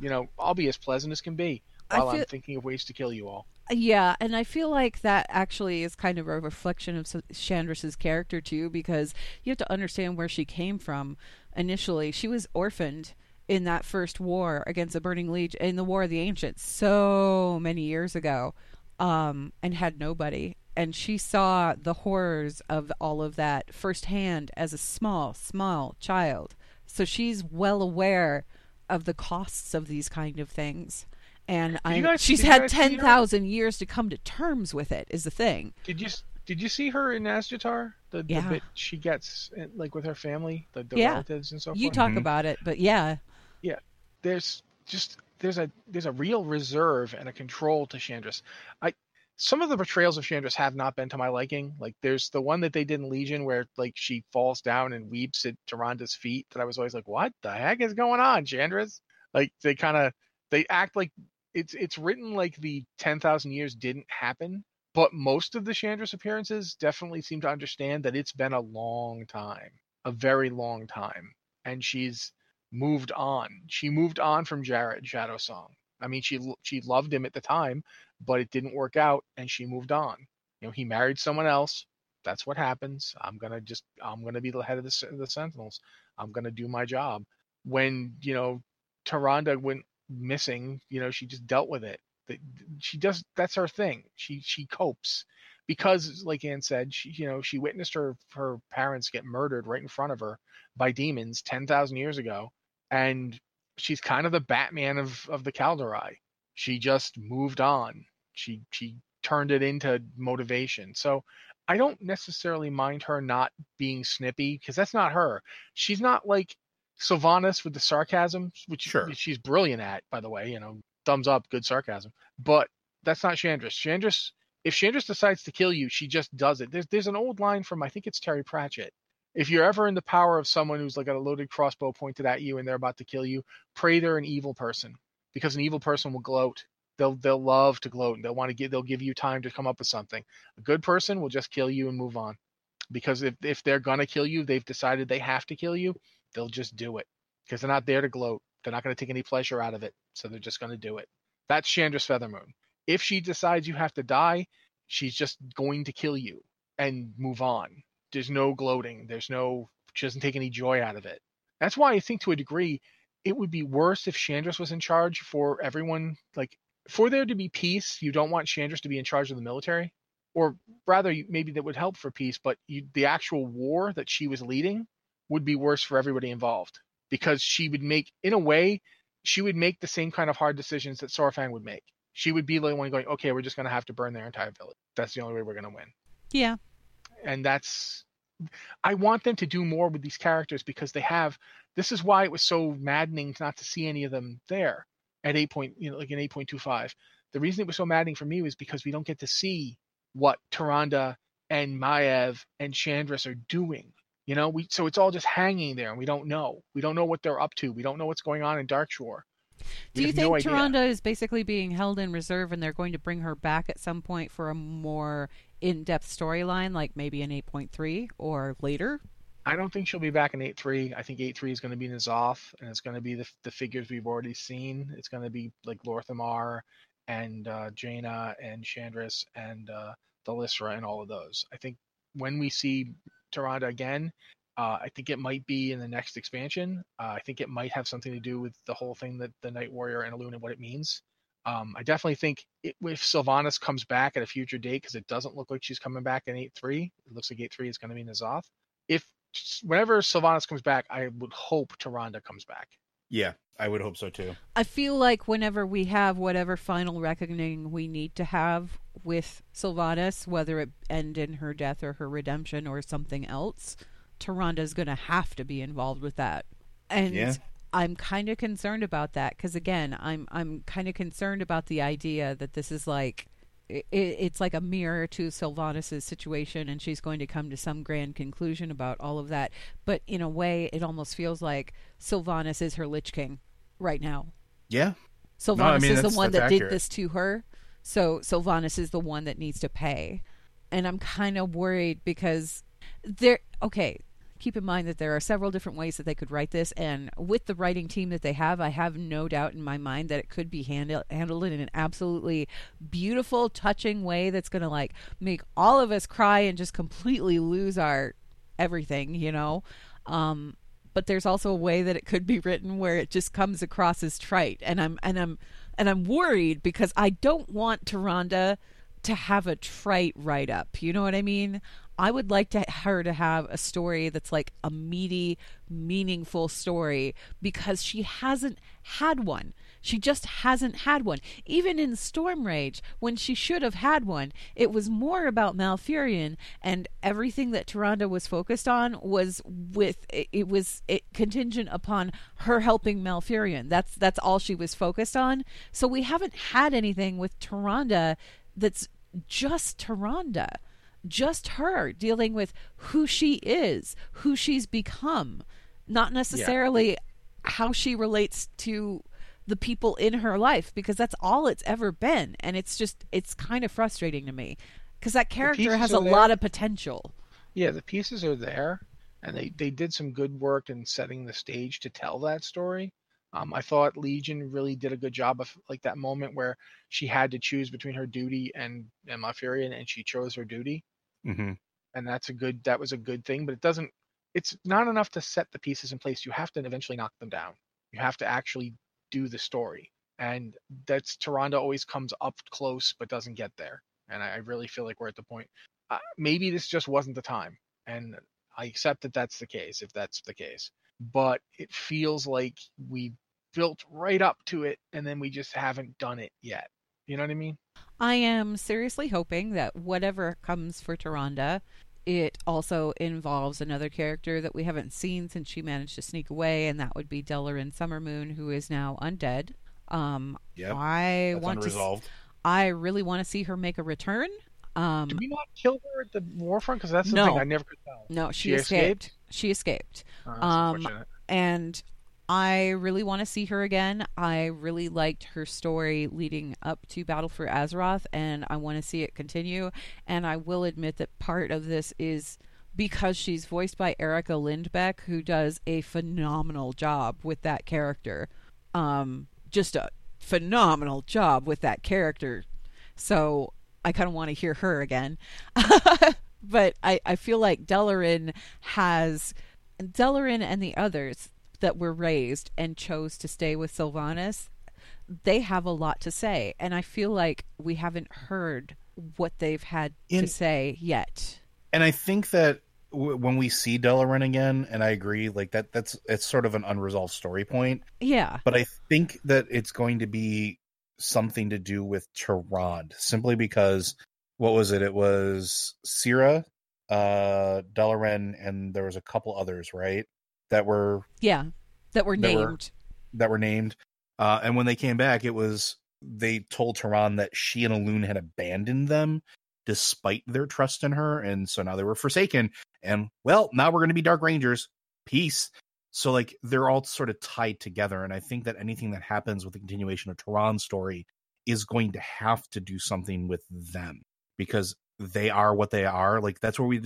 C: you know i'll be as pleasant as can be while i'm thinking of ways to kill you all
A: Yeah, and I feel like that actually is kind of a reflection of S- Shandris's character too, because you have to understand where she came from. Initially, she was orphaned in that first war against the Burning Legion in the War of the Ancients so many years ago, um, and had nobody. And she saw the horrors of all of that firsthand as a small, small child. So she's well aware of the costs of these kind of things. And I,
C: guys-
A: she's had
C: guys see her?
A: ten thousand years to come to terms with it. Is the thing.
C: did you did you see her in Asjatar? The, the
A: Yeah.
C: bit she gets like with her family, the, the
A: Yeah.
C: relatives and so forth.
A: You talk
B: Mhm.
A: about it, but yeah, yeah,
C: there's just there's a there's a real reserve and a control to Shandris. I some of the portrayals of Shandris have not been to my liking. Like there's the one that they did in Legion where like she falls down and weeps at Tyrande's feet. That I was always like, what the heck is going on, Shandris? Like they kind of they act like it's it's written like the ten thousand years didn't happen. But most of the Shandris appearances definitely seem to understand that it's been a long time, a very long time, and she's moved on. She moved on from Jarod Shadowsong. I mean, she she loved him at the time, but it didn't work out, and she moved on. You know, he married someone else. That's what happens. I'm gonna just I'm gonna be the head of the the Sentinels. I'm gonna do my job. When you know Tyrande went missing, you know, she just dealt with it. She does. That's her thing. She she copes because, like Ann said, she you know she witnessed her her parents get murdered right in front of her by demons ten thousand years ago, and she's kind of the Batman of of the Kaldorei. She just moved on. She she turned it into motivation. So I don't necessarily mind her not being snippy because that's not her. She's not like Sylvanas with the sarcasm, which
B: Sure.
C: she's brilliant at, by the way. You know, thumbs up, good sarcasm. But that's not Shandris. Shandris, if Shandris decides to kill you, she just does it. There's there's an old line from I think it's Terry Pratchett. If you're ever in the power of someone who's like got a loaded crossbow pointed at you and they're about to kill you, pray they're an evil person because an evil person will gloat. They'll they'll love to gloat and they'll want to give they'll give you time to come up with something. A good person will just kill you and move on. Because if if they're gonna kill you, they've decided they have to kill you, they'll just do it. Because they're not there to gloat. They're not gonna take any pleasure out of it. So they're just gonna do it. That's Shandris Feathermoon. If she decides you have to die, she's just going to kill you and move on. There's no gloating. There's no she doesn't take any joy out of it. That's why I think to a degree it would be worse if Shandris was in charge for everyone. Like for there to be peace, you don't want Shandris to be in charge of the military, or rather, maybe that would help for peace. But you, the actual war that she was leading would be worse for everybody involved because she would make, in a way, she would make the same kind of hard decisions that Saurfang would make. She would be the one going, okay, we're just going to have to burn their entire village. That's the only way we're going to win.
A: Yeah.
C: And that's, I want them to do more with these characters because they have, this is why it was so maddening not to see any of them there at 8 point, you know, like in 8.25. The reason it was so maddening for me was because we don't get to see what Tyrande and Maiev and Shandris are doing. You know, we so it's all just hanging there and we don't know. We don't know what they're up to. We don't know what's going on in Darkshore.
A: Do you think no Tyrande is basically being held in reserve and they're going to bring her back at some point for a more in-depth storyline like maybe an 8.3 or later?
C: I don't think she'll be back in 8.3. I think 8.3 is going to be N'Zoth and it's going to be the, the figures we've already seen. It's going to be like Lor'themar and uh, Jaina and Shandris and uh, Dalisra and all of those. I think when we see Tyrande again, uh, I think it might be in the next expansion. Uh, I think it might have something to do with the whole thing that the Night Warrior and Elune and what it means. Um, I definitely think it, if Sylvanas comes back at a future date, because it doesn't look like she's coming back in 8.3, it looks like 8.3 is going to be N'Zoth. If whenever Sylvanas comes back, I would hope Tyrande comes back.
B: Yeah, I would hope so too.
A: I feel like whenever we have whatever final reckoning we need to have with Sylvanas, whether it end in her death or her redemption or something else, Tyrande's going to have to be involved with that. And yeah. I'm kind of concerned about that because again, I'm I'm kind of concerned about the idea that this is like it, it's like a mirror to Sylvanas's situation, and she's going to come to some grand conclusion about all of that. But in a way, it almost feels like Sylvanas is her Lich King right now.
B: Yeah,
A: Sylvanas no, I mean, is the one that accurate. did this to her, so Sylvanas is the one that needs to pay. And I'm kind of worried because there. Okay, keep in mind that there are several different ways that they could write this, and with the writing team that they have, I have no doubt in my mind that it could be handle, handled in an absolutely beautiful, touching way that's going to like make all of us cry and just completely lose our everything, you know. Um, but there's also a way that it could be written where it just comes across as trite, and I'm and I'm and I'm worried because I don't want Tyrande to have a trite write up. You know what I mean? I would like to her to have a story that's like a meaty, meaningful story because she hasn't had one. She just hasn't had one. Even in Stormrage, when she should have had one, it was more about Malfurion, and everything that Tyrande was focused on was with it was it contingent upon her helping Malfurion. That's that's all she was focused on. So we haven't had anything with Tyrande that's just Tyrande just her dealing with who she is, who she's become, not necessarily yeah. how she relates to the people in her life because that's all it's ever been and it's just it's kind of frustrating to me because that character has a there. lot of potential.
C: Yeah, the pieces are there and they they did some good work in setting the stage to tell that story. Um, I thought Legion really did a good job of like that moment where she had to choose between her duty and and Malfurion, and she chose her duty.
B: Mm-hmm.
C: And that's a good that was a good thing, but it doesn't it's not enough to set the pieces in place. You have to eventually knock them down. You have to actually do the story. And that's Tyrande always comes up close but doesn't get there. And I, I really feel like we're at the point. Uh, maybe this just wasn't the time. And I accept that that's the case if that's the case. But it feels like we built right up to it and then we just haven't done it yet. You know what I mean?
A: I am seriously hoping that whatever comes for Tyrande, it also involves another character that we haven't seen since she managed to sneak away, and that would be Delaryn Summermoon, who is now undead. Um,
B: yeah,
A: I want to. I really want to see her make a return. Um,
C: Did we not kill her at the warfront? Because that's the no, thing I never could tell.
A: No, she, she escaped. escaped. She escaped. Oh, um, and I really want to see her again. I really liked her story leading up to Battle for Azeroth, and I want to see it continue. And I will admit that part of this is because she's voiced by Erika Lindbeck, who does a phenomenal job with that character. Um, just a phenomenal job with that character. so I kind of want to hear her again. but I, I feel like Delaryn has Delaryn and the others that were raised and chose to stay with Sylvanas, they have a lot to say, and I feel like we haven't heard what they've had
B: In-
A: to say yet.
B: and I think that w- when we see Delaryn again, and I agree, like that, that's it's sort of an unresolved story point.
A: Yeah,
B: But I think that it's going to be something to do with Tyrande, simply because what was it? It was Sira, uh, Delaryn, and there was a couple others, right? That were
A: yeah, that were
B: That were-
A: named.
B: that were named. Uh, and when they came back, it was they told Tyrande that she and Elune had abandoned them despite their trust in her, and so now they were forsaken. And well, now we're going to be Dark Rangers. Peace. So like they're all sort of tied together, and I think that anything that happens with the continuation of Tyrande's story is going to have to do something with them because they are what they are. Like that's where we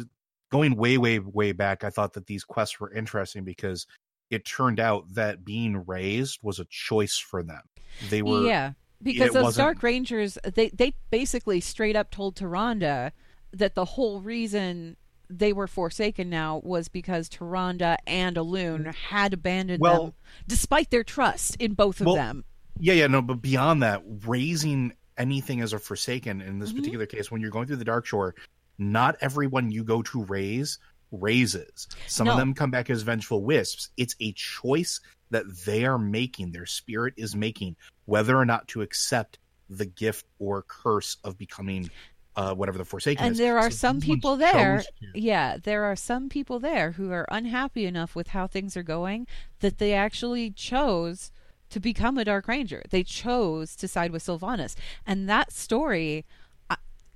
B: going way, way, way back. I thought that these quests were interesting because it turned out that being raised was a choice for them. They were
A: yeah, because those
B: wasn't-
A: Dark Rangers, they they basically straight up told Tyrande that the whole reason they were forsaken now was because Tyrande and Elune had abandoned
B: Well-
A: them, despite their trust in both of
B: Well,
A: them.
B: yeah, yeah, no, but beyond that, raising anything as a forsaken in this
A: Mhm.
B: particular case, when you're going through the Dark Shore, not everyone you go to raise raises. Some of them come back as vengeful wisps. It's a choice that they are making, their spirit is making, whether or not to accept the gift or curse of becoming uh, whatever the forsaken is.
A: And
B: is.
A: there are
B: So
A: some people there. Yeah, there are some people there who are unhappy enough with how things are going that they actually chose to become a Dark Ranger. They chose to side with Sylvanas, and that story,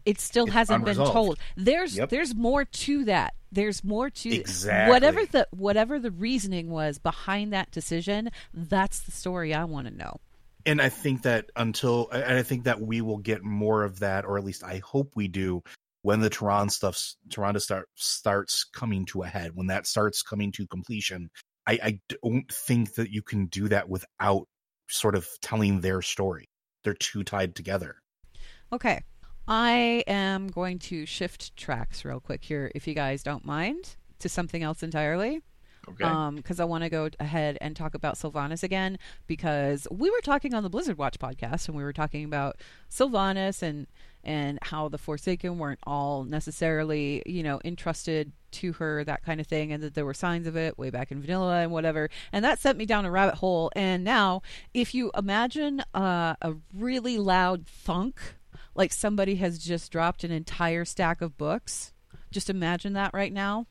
A: it still
B: It's
A: hasn't been told. There's
B: Yep.
A: there's more to that. There's more to
B: Exactly.
A: whatever the whatever the reasoning was behind that decision. That's the story I want to know.
B: and I think that until and I think that we will get more of that, or at least I hope we do, when the Tyrande stuff Tyrande start starts coming to a head, when that starts coming to completion. I, I don't think that you can do that without sort of telling their story. They're too tied together.
A: Okay. I am going to shift tracks real quick here, if you guys don't mind, to something else entirely.
C: Okay.
A: Um, because I want to go ahead and talk about Sylvanas again because we were talking on the Blizzard Watch podcast and we were talking about Sylvanas and and how the Forsaken weren't all necessarily you know entrusted to her that kind of thing and that there were signs of it way back in vanilla and whatever and that sent me down a rabbit hole and now if you imagine uh, a really loud thunk like somebody has just dropped an entire stack of books just imagine that right now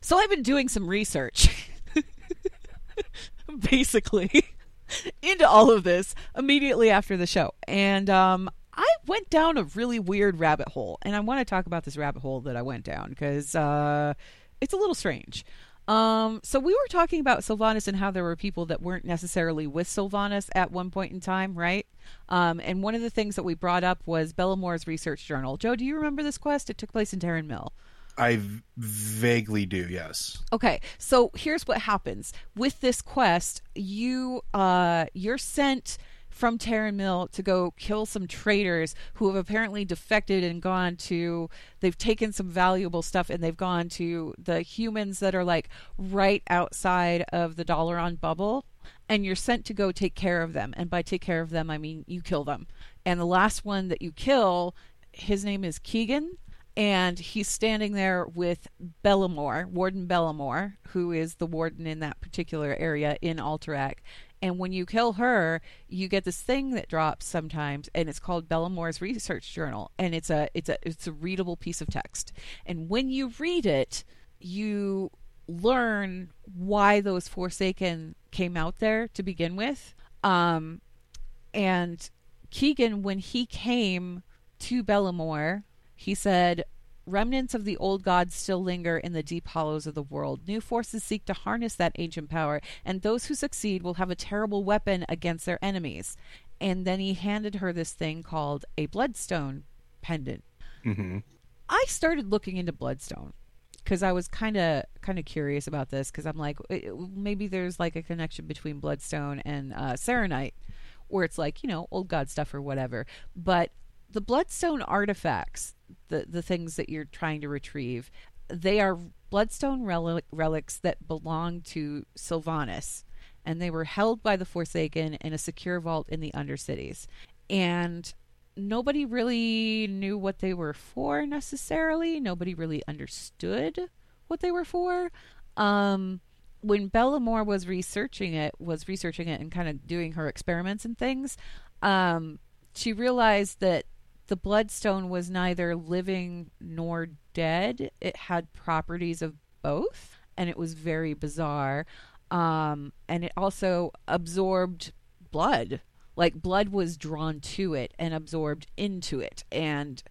A: so I've been doing some research, basically, into all of this immediately after the show. And um, I went down a really weird rabbit hole. And I want to talk about this rabbit hole that I went down because uh, it's a little strange. Um, so we were talking about Sylvanas and how there were people that weren't necessarily with Sylvanas at one point in time, right? Um, and one of the things that we brought up was Belamoore's research journal. Joe, do you remember this quest? It took place in Tarren Mill.
B: I v- vaguely do, yes.
A: Okay, so here's what happens with this quest. You uh you're sent from Tarren Mill to go kill some traitors who have apparently defected and gone to they've taken some valuable stuff and they've gone to the humans that are like right outside of the Dalaran bubble and you're sent to go take care of them. And by take care of them I mean you kill them. And the last one that you kill, his name is Keegan and he's standing there with Belamoore, Warden Belamoore, who is the warden in that particular area in Alterac. And when you kill her, you get this thing that drops sometimes, and it's called Belamoore's Research Journal, and it's a it's a it's a readable piece of text. And when you read it, you learn why those Forsaken came out there to begin with. Um, and Keegan, when he came to Belamoore, he said, Remnants of the old gods still linger in the deep hollows of the world. New forces seek to harness that ancient power, and those who succeed will have a terrible weapon against their enemies. And then he handed her this thing called a bloodstone pendant.
B: Mm-hmm.
A: I started looking into bloodstone because I was kind of kind of curious about this because I'm like it- maybe there's like a connection between bloodstone and uh, saronite where it's like you know old god stuff or whatever but the bloodstone artifacts, the the things that you're trying to retrieve, they are bloodstone relic, relics that belong to Sylvanas, and they were held by the Forsaken in a secure vault in the Undercities. And nobody really knew what they were for necessarily. Nobody really understood what they were for. Um, when Belamoore was researching it, was researching it and kind of doing her experiments and things, um, she realized that the bloodstone was neither living nor dead. It had properties of both, and it was very bizarre. Um, and it also absorbed blood. Like blood was drawn to it and absorbed into it. And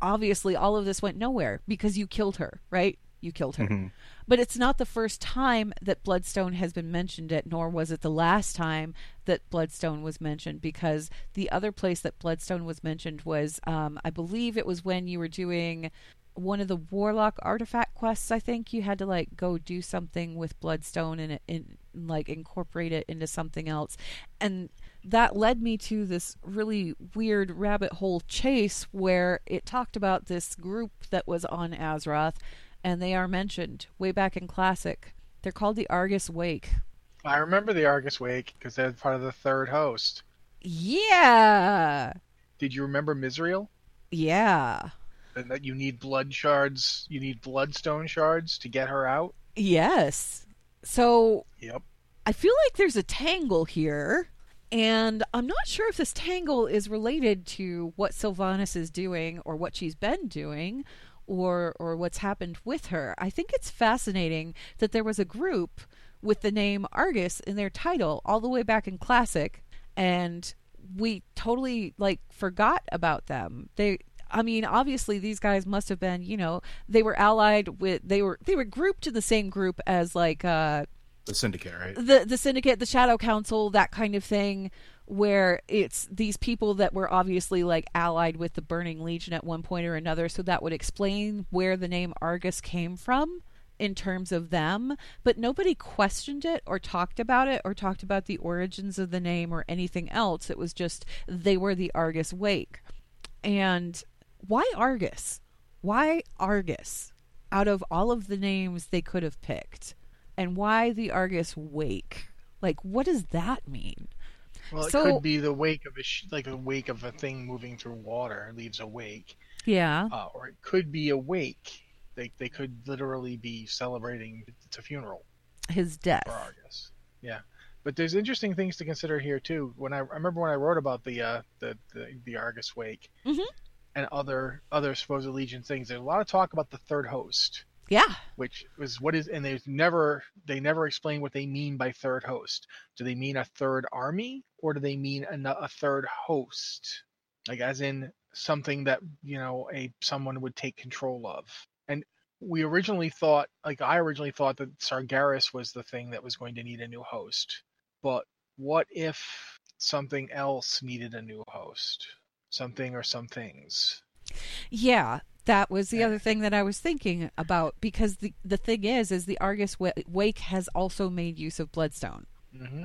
A: obviously, all of this went nowhere because you killed her, right? You killed her.
B: Mhm.
A: But it's not the first time that Bloodstone has been mentioned it, nor was it the last time that Bloodstone was mentioned, because the other place that Bloodstone was mentioned was, um, I believe it was when you were doing one of the Warlock artifact quests. I think you had to like go do something with Bloodstone and, and like incorporate it into something else, and that led me to this really weird rabbit hole chase where it talked about this group that was on Azeroth and they are mentioned way back in Classic. They're called the Argus Wake.
C: I remember the Argus Wake because they're part of the third host.
A: Yeah.
C: Did you remember Misriel?
A: Yeah.
C: And that you need blood shards, you need bloodstone shards to get her out?
A: Yes. So
C: Yep.
A: I feel like there's a tangle here. And I'm not sure if this tangle is related to what Sylvanas is doing or what she's been doing or or what's happened with her. I think it's fascinating that there was a group with the name Argus in their title all the way back in classic and we totally like forgot about them. They I mean, obviously these guys must have been, you know, they were allied with they were they were grouped to the same group as like uh
B: The syndicate, right?
A: the the syndicate, the shadow council, that kind of thing where it's these people that were obviously like allied with the burning legion at one point or another so that would explain where the name Argus came from in terms of them but nobody questioned it or talked about it or talked about the origins of the name or anything else. It was just they were the Argus Wake. And why Argus? Why Argus out of all of the names they could have picked? And why the Argus Wake? Like what does that mean
C: Well, it
A: So-
C: could be the wake of a sh- like a wake of a thing moving through water leaves a wake,
A: yeah
C: uh, or it could be a wake. They they could literally be celebrating it's a funeral
A: his death
C: for Argus. Yeah, but there's interesting things to consider here too. When I, I remember when I wrote about the uh, the, the the Argus wake
A: Mhm.
C: and other other supposed Legion things, there's a lot of talk about the third host.
A: Yeah.
C: Which was what is and there's never they never explain what they mean by third host. Do they mean a third army or do they mean a, a third host? Like as in something that you know a someone would take control of. And we originally thought like i originally thought that sargeras was the thing that was going to need a new host. But what if something else needed a new host? Something or some things.
A: Yeah, that was the other thing that I was thinking about because the the thing is is the Argus Wake has also made use of bloodstone
C: hmm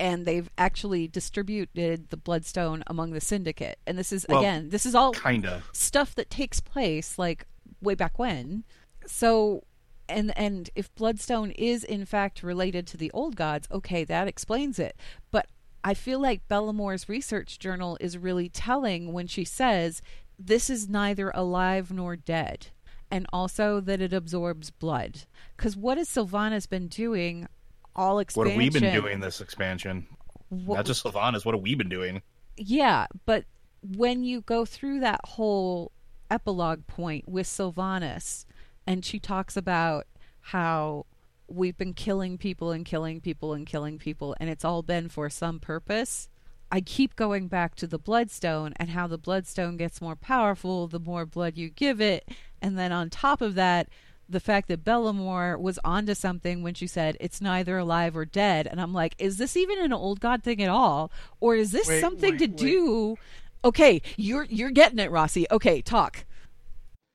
A: and they've actually distributed the bloodstone among the syndicate. And this is
B: Well,
A: again, this is all
B: Kinda.
A: stuff that takes place like way back when. So and and if bloodstone is in fact related to the old gods, okay, that explains it. But I feel like Belamoore's research journal is really telling when she says this is neither alive nor dead. And also that it absorbs blood. Because what has Sylvanas been doing all expansion?
B: What have we been doing this expansion?
A: Wh-
B: Not just Sylvanas, what have we been doing?
A: yeah, but when you go through that whole epilogue point with Sylvanas, and she talks about how we've been killing people and killing people and killing people, and it's all been for some purpose. I keep going back to the bloodstone and how the bloodstone gets more powerful the more blood you give it. And then on top of that, the fact that Belamoore was onto something when she said it's neither alive or dead. And I'm like, is this even an old god thing at all? Or is this
C: Wait,
A: something
C: wait,
A: to
C: wait.
A: do? Okay, you're you're getting it, Rossi. Okay, talk.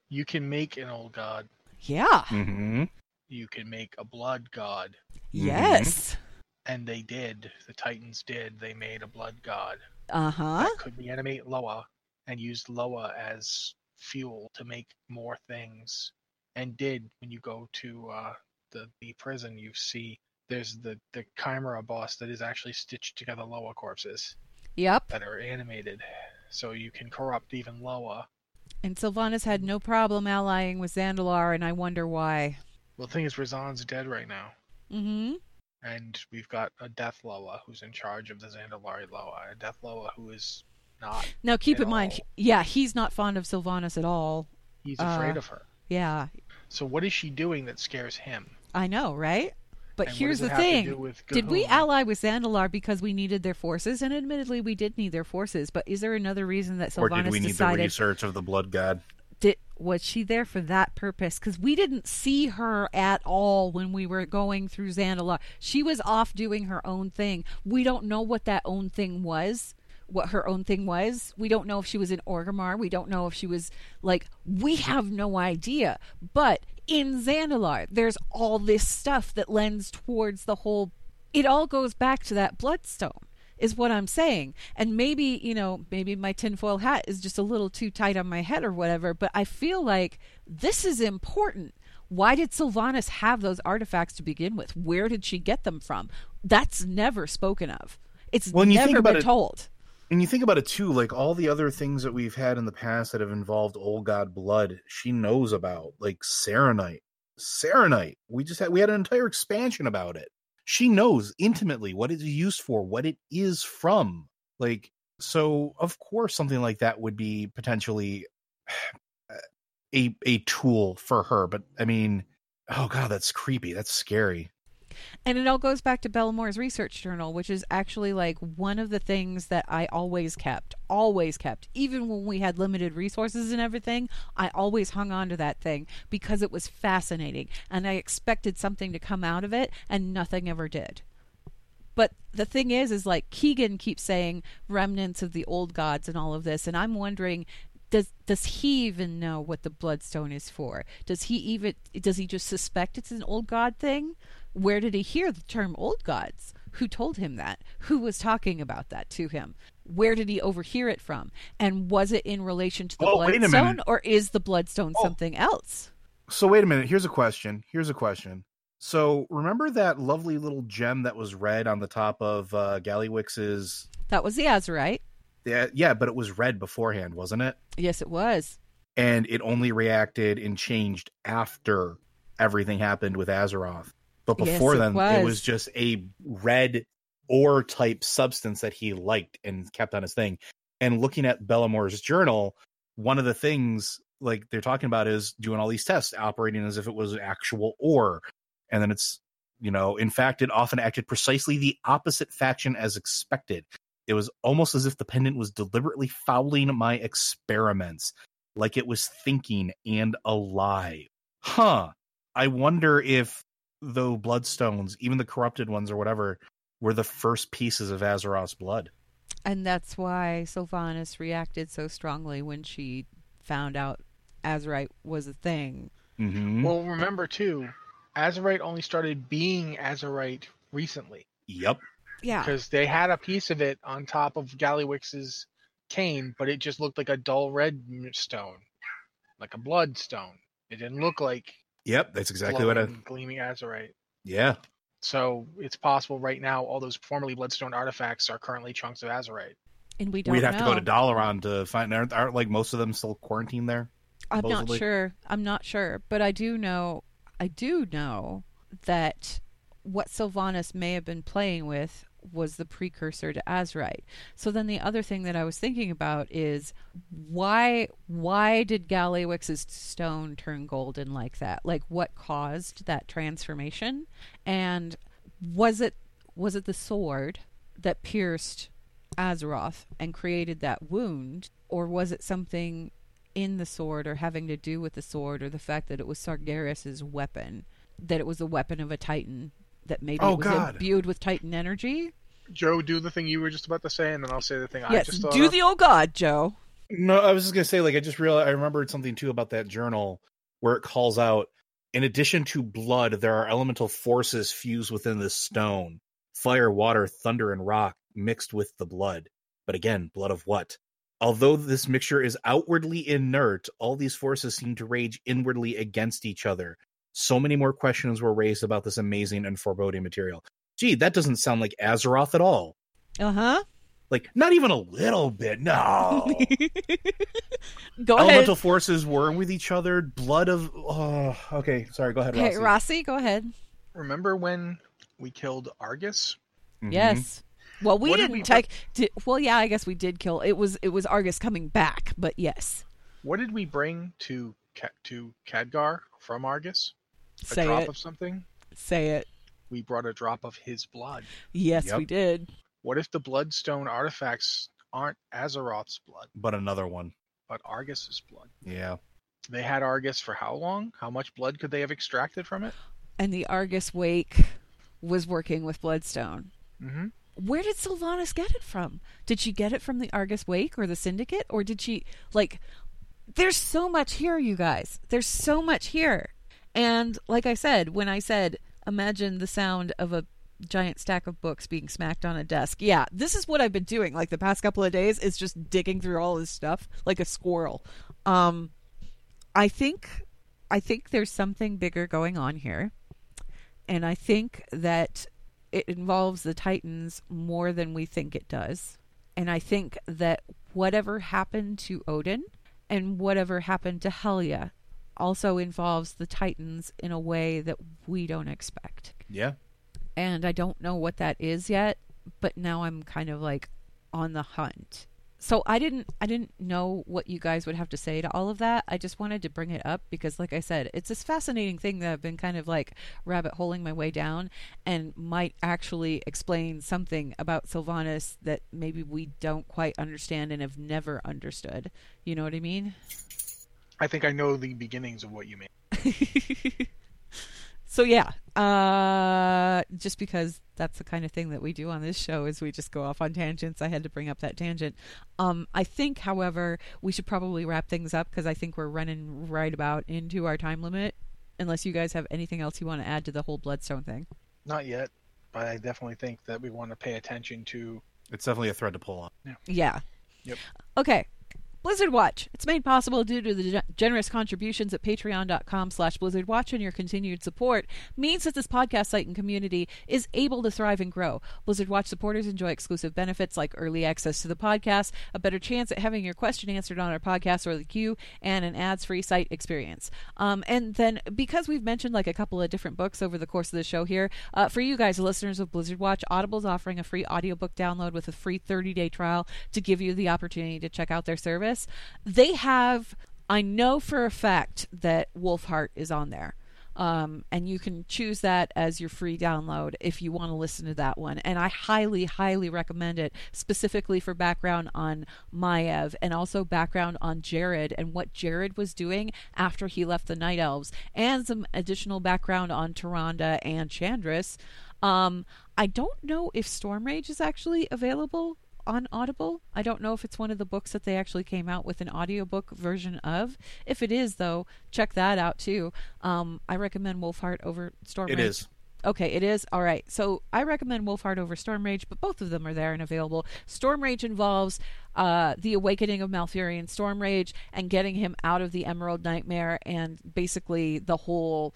C: you can make an old god
A: Yeah.
B: Mm-hmm.
C: you can make a blood god
A: Yes.
C: And they did the titans did they made a blood god
A: Uh huh.
C: that could reanimate loa and used Loa as fuel to make more things, and did when you go to uh, the the prison, you see there's the the Chimera boss that is actually stitched together Loa corpses
A: Yep.
C: that are animated, so you can corrupt even Loa.
A: And Sylvanas had no problem allying with Zandalar, and I wonder why.
C: Well, the thing is, Rezan's dead right now,
A: Mm-hmm.
C: And we've got a Death Loa who's in charge of the Zandalari Loa, a Death Loa who is not.
A: Now keep
C: At
A: in mind, yeah, he's not fond of Sylvanas at all.
C: He's afraid
A: Uh,
C: of her.
A: Yeah,
C: So what is she doing that scares him?
A: I know, right? But
C: And
A: here's the
C: it have to
A: thing. Did we ally with Zandalar because we needed their forces? And admittedly, we did need their forces. But is there another reason that Sylvanas decided?
B: or did we need the research of the blood god?
A: Was she there for that purpose? Because we didn't see her at all when we were going through Zandalar. She was off doing her own thing. We don't know what that own thing was. What her own thing was. We don't know if she was in Orgrimmar. We don't know if she was like. We have no idea. But in Zandalar, there's all this stuff that lends towards the whole. It all goes back to that bloodstone is what I'm saying. And maybe, you know, maybe my tinfoil hat is just a little too tight on my head or whatever, but I feel like this is important. Why did Sylvanas have those artifacts to begin with? Where did she get them from? That's never spoken of. It's
B: When you think
A: never
B: about
A: been
B: it-
A: told.
B: And you think about it too, like all the other things that we've had in the past that have involved old god blood, she knows about, like Saronite. Saronite. We just had we had an entire expansion about it. She knows intimately what it's used for, what it is from. Like so of course something like that would be potentially uh, a a tool for her, but I mean, oh god, that's creepy. That's scary.
A: And it all goes back to Belamoore's research journal, which is actually like one of the things that I always kept, always kept. Even when we had limited resources and everything, I always hung on to that thing because it was fascinating and I expected something to come out of it and nothing ever did. But the thing is, is like Keegan keeps saying remnants of the old gods and all of this, and I'm wondering, does does he even know what the bloodstone is for? Does he even does he just suspect it's an old god thing? Where did he hear the term old gods? Who told him that? Who was talking about that to him? Where did he overhear it from? And was it in relation to the
B: Oh,
A: bloodstone, or is the bloodstone
B: Oh.
A: something else?
B: So wait a minute. Here's a question. Here's a question. So remember that lovely little gem that was red on the top of uh, Gallywix's?
A: That was the Azerite.
B: Yeah, yeah, but it was red beforehand, wasn't it?
A: Yes, it was.
B: And it only reacted and changed after everything happened with Azeroth. But
A: Yes,
B: before
A: it
B: then, it
A: was.
B: was just a red ore type substance that he liked and kept on his thing. And looking at Belamoore's journal, one of the things like they're talking about is doing all these tests, operating as if it was actual ore. And then it's, you know, in fact, it often acted precisely the opposite faction as expected. It was almost as if the pendant was deliberately fouling my experiments, like it was thinking and alive. Huh. I wonder if though bloodstones, even the corrupted ones or whatever, were the first pieces of Azeroth's blood.
A: And that's why Sylvanas reacted so strongly when she found out Azerite was a thing.
B: Mm-hmm.
C: Well, remember too, Azerite only started being Azerite recently
B: yep.
A: Yeah.
C: because they had a piece of it on top of Gallywix's cane, but it just looked like a dull red stone, like a blood stone. It didn't look like
B: Yep. That's exactly what I.
C: glowing, gleaming Azerite.
B: Yeah.
C: So it's possible right now all those formerly bloodstone artifacts are currently chunks of Azerite.
A: And we don't
B: We'd have
A: know.
B: to go to Dalaran to find. Aren't, aren't like most of them still quarantined there?
A: I'm not sure. I'm not sure, but I do know. I do know that what Sylvanas may have been playing with was the precursor to Azerite. So then the other thing that I was thinking about is why why did Gallywix's stone turn golden like that? Like what caused that transformation? And was it was it the sword that pierced Azeroth and created that wound, or was it something in the sword or having to do with the sword or the fact that it was Sargeras's weapon, that it was the weapon of a Titan, that maybe
B: Oh,
A: it was
B: God.
A: imbued with Titan energy?
C: Joe, do the thing you were just about to say, and then I'll say the thing I just thought
A: do
C: of.
A: the old god, Joe.
B: No, I was just gonna say, like, I just realized I remembered something too about that journal where it calls out, in addition to blood, there are elemental forces fused within this stone: fire, water, thunder, and rock mixed with the blood. But again, blood of what? Although this mixture is outwardly inert, all these forces seem to rage inwardly against each other. So many more questions were raised about this amazing and foreboding material. Gee, that doesn't sound like Azeroth at all.
A: Uh huh.
B: Like, not even a little bit. No.
A: go ahead.
B: Elemental forces warring with each other. Blood of. Oh, okay. Sorry. Go ahead,
A: Hey,
B: Rossi.
A: Rossi, go ahead.
C: Remember when we killed Argus?
B: Mhm.
A: Yes. Well, we
C: What did
A: didn't
C: we-
A: take. Di- well, yeah, I guess we did kill. It was it was Argus coming back, but yes,
C: What did we bring to Ca- to Khadgar from Argus? A
A: say
C: drop
A: it.
C: of something.
A: Say it.
C: We brought a drop of his blood.
A: Yes,
B: Yep.
A: we did.
C: What if the Bloodstone artifacts aren't Azeroth's blood,
B: But another one.
C: but Argus's blood?
B: Yeah.
C: They had Argus for how long? How much blood could they have extracted from it?
A: And the Argus Wake was working with Bloodstone.
C: Mm-hmm.
A: Where did Sylvanas get it from? Did she get it from the Argus Wake or the Syndicate, or did she like? There's so much here, you guys. There's so much here, and like I said, when I said imagine the sound of a giant stack of books being smacked on a desk. Yeah, this is what I've been doing like the past couple of days is just digging through all this stuff like a squirrel. Um I think I think there's something bigger going on here. And I think that it involves the Titans more than we think it does. And I think that whatever happened to Odin and whatever happened to Helya also involves the Titans in a way that we don't expect
B: Yeah.
A: and I don't know what that is yet, but now I'm kind of like on the hunt. So I didn't I didn't know what you guys would have to say to all of that. I just wanted to bring it up because like I said, it's this fascinating thing that I've been kind of like rabbit holing my way down and might actually explain something about Sylvanas that maybe we don't quite understand and have never understood. You know what I mean?
C: I think I know the beginnings of what you mean.
A: so yeah, uh, just because that's the kind of thing that we do on this show is we just go off on tangents. I had to bring up that tangent. Um, I think, however, we should probably wrap things up because I think we're running right about into our time limit. Unless you guys have anything else you want to add to the whole Bloodstone thing.
C: Not yet, but I definitely think that we want to pay attention to.
B: It's definitely a thread to pull on.
A: Yeah.
C: Yep.
A: Okay. Blizzard Watch. It's made possible due to the generous contributions at patreon.com slash Blizzard Watch and your continued support means that this podcast site and community is able to thrive and grow. Blizzard Watch supporters enjoy exclusive benefits like early access to the podcast, a better chance at having your question answered on our podcast or the queue, and an ads-free site experience. Um, and then because we've mentioned like a couple of different books over the course of the show here, uh, for you guys, listeners of Blizzard Watch, Audible's offering a free audiobook download with a free 30-day trial to give you the opportunity to check out their service. They have, I know for a fact that Wolfheart is on there. Um, and you can choose that as your free download if you want to listen to that one. And I highly, highly recommend it, specifically for background on Maiev and also background on Jarod and what Jarod was doing after he left the Night Elves, and some additional background on Tyrande and Shandris. Um, I don't know if Stormrage is actually available on Audible. I don't know if it's one of the books that they actually came out with an audiobook version of. If it is, though, check that out too. Um, I recommend Wolfheart over Storm
B: It
A: Rage.
B: is.
A: Okay, it is. All right. So I recommend Wolfheart over Stormrage, but both of them are there and available. Stormrage involves uh, the awakening of Malfurion Stormrage and getting him out of the Emerald Nightmare and basically the whole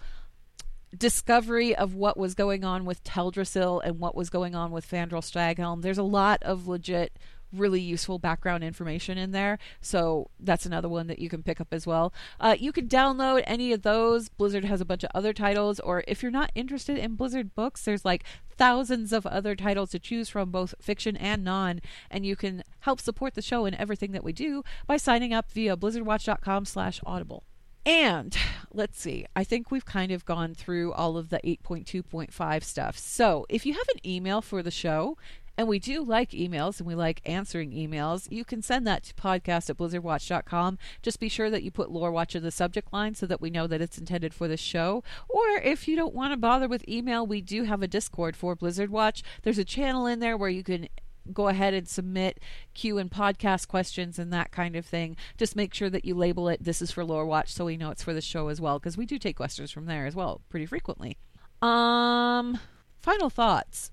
A: discovery of what was going on with Teldrassil and what was going on with Fandral Staghelm. There's a lot of legit really useful background information in there so that's another one that you can pick up as well. Uh, you can download any of those. Blizzard has a bunch of other titles or if you're not interested in blizzard books there's like thousands of other titles to choose from both fiction and non and you can help support the show and everything that we do by signing up via blizzardwatch.com slash audible and let's see, I think we've kind of gone through all of the 8.2.5 stuff. So if you have an email for the show, and we do like emails and we like answering emails, you can send that to podcast at blizzardwatch.com. Just be sure that you put Lore Watch in the subject line so that we know that it's intended for the show. Or if you don't want to bother with email, we do have a Discord for Blizzard Watch. There's a channel in there where you can go ahead and submit Q and podcast questions and that kind of thing. Just make sure that you label it this is for Lore Watch so we know it's for the show as well because we do take questions from there as well pretty frequently. Um final thoughts.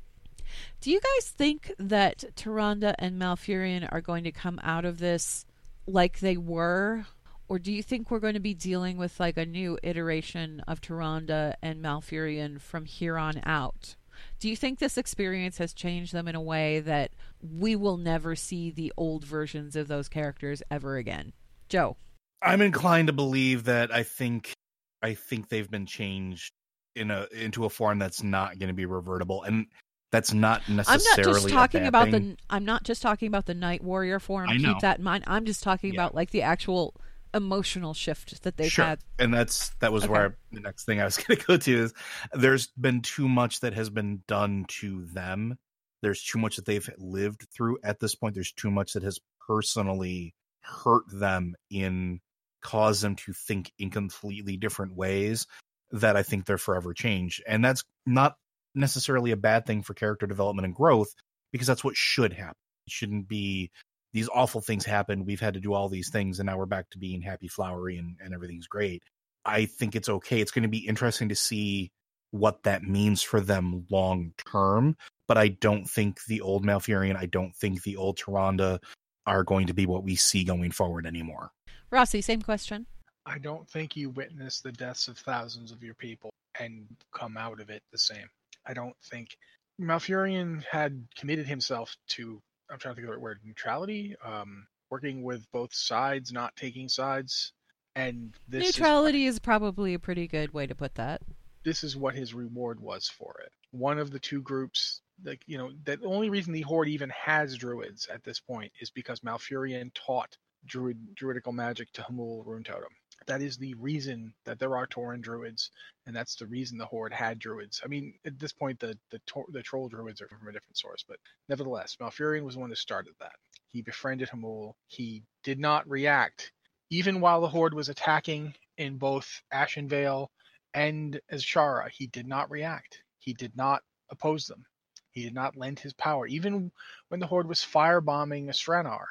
A: Do you guys think that Tyrande and Malfurion are going to come out of this like they were? Or do you think we're going to be dealing with like a new iteration of Tyrande and Malfurion from here on out? Do you think this experience has changed them in a way that we will never see the old versions of those characters ever again? Joe.
B: I'm inclined to believe that I think I think they've been changed in a into a form that's not going to be revertible and that's not necessarily.
A: I'm not just talking about
B: thing.
A: the I'm not just talking about the night warrior form. Keep that in mind. I'm just talking
B: Yeah.
A: about like the actual emotional shift that they've
B: sure.
A: had.
B: and that's that was
A: Okay.
B: where the next thing I was going to go to is there's been too much that has been done to them. There's too much that they've lived through at this point. There's too much that has personally hurt them in caused them to think in completely different ways that I think they're forever changed. And that's not necessarily a bad thing for character development and growth because that's what should happen. It shouldn't be these awful things happen. We've had to do all these things and now we're back to being happy, flowery, and, and everything's great. I think it's okay. It's going to be interesting to see what that means for them long term. But I don't think the old Malfurion, I don't think the old Tyrande are going to be what we see going forward anymore.
A: Rossi, same question.
C: I don't think you witness the deaths of thousands of your people and come out of it the same. I don't think Malfurion had committed himself to I'm trying to think of the right word neutrality, um, working with both sides, not taking sides, and this is
A: Neutrality is probably a pretty good way to put that.
C: this is what his reward was for it. One of the two groups, like you know, the only reason the Horde even has druids at this point is because Malfurion taught druid druidical magic to Hamuul Runetotem. That is the reason that there are Tauren druids, and that's the reason the Horde had druids. I mean, at this point, the the, Tor- the troll druids are from a different source, but nevertheless, Malfurion was the one that started that. He befriended Hamul. He did not react, even while the Horde was attacking in both Ashenvale and Azshara, he did not react. He did not oppose them. He did not lend his power, even when the Horde was firebombing Astranaar.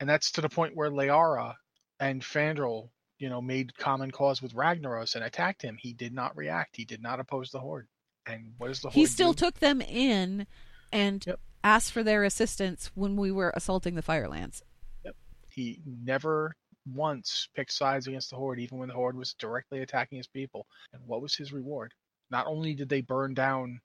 C: And that's to the point where Leyara and Fandral, you know, made common cause with Ragnaros and attacked him. He did not react. He did not oppose the Horde. And what is the Horde
A: He still
C: do?
A: took them in and
C: Yep.
A: asked for their assistance when we were assaulting the Firelands. Yep.
C: He never once picked sides against the Horde, even when the Horde was directly attacking his people. And what was his reward? Not only did they burn down,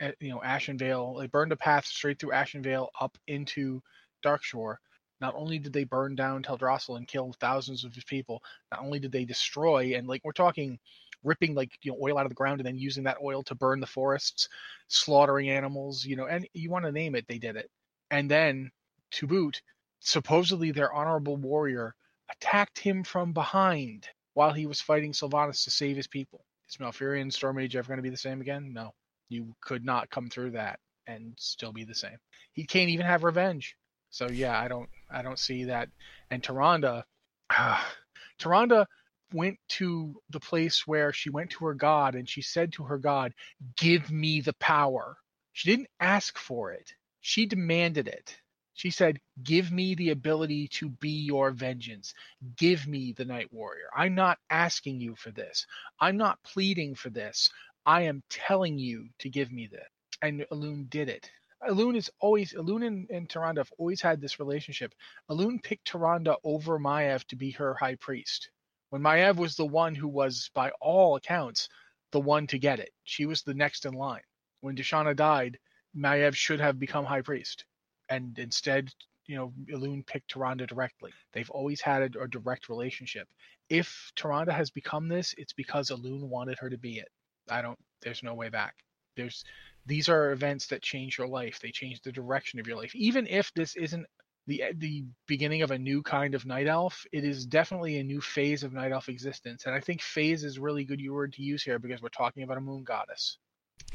C: uh, you know, Ashenvale, they burned a path straight through Ashenvale up into Darkshore. Not only did they burn down Teldrassil and kill thousands of his people, not only did they destroy and like we're talking ripping like you know oil out of the ground and then using that oil to burn the forests, slaughtering animals, you know, and you want to name it, they did it. And then to boot, supposedly their honorable warrior attacked him from behind while he was fighting Sylvanas to save his people. Is Malfurion Stormrage ever going to be the same again? No. You could not come through that and still be the same. He can't even have revenge. So yeah, I don't I don't see that. And Tyrande, ah, Tyrande went to the place where she went to her god and she said to her god, "Give me the power." She didn't ask for it. She demanded it. She said, Give me the ability to be your vengeance. Give me the Night Warrior. I'm not asking you for this. I'm not pleading for this. I am telling you to give me this. And Elune did it. Elune is always Elune and, and Tyrande have always had this relationship. Elune picked Tyrande over Maiev to be her high priest. When Maiev was the one who was, by all accounts, the one to get it. She was the next in line. When Dejahna died, Maiev should have become high priest and instead, you know, Elune picked Tyrande directly. They've always had a, a direct relationship. If Tyrande has become this, it's because Elune wanted her to be it. I don't. There's no way back. There's. These are events that change your life. They change the direction of your life. Even if this isn't the eh, the beginning of a new kind of night elf, it is definitely a new phase of night elf existence. And I think phase is really good word to use here because we're talking about a moon goddess.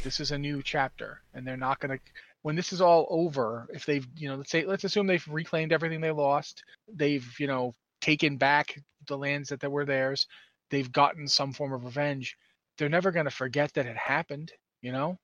C: This is a new chapter, and they're not going to when this is all over, if they've, you know, let's say, let's assume they've reclaimed everything they lost, they've, you know, taken back the lands that were theirs, they've gotten some form of revenge, they're never going to forget that it happened, you know?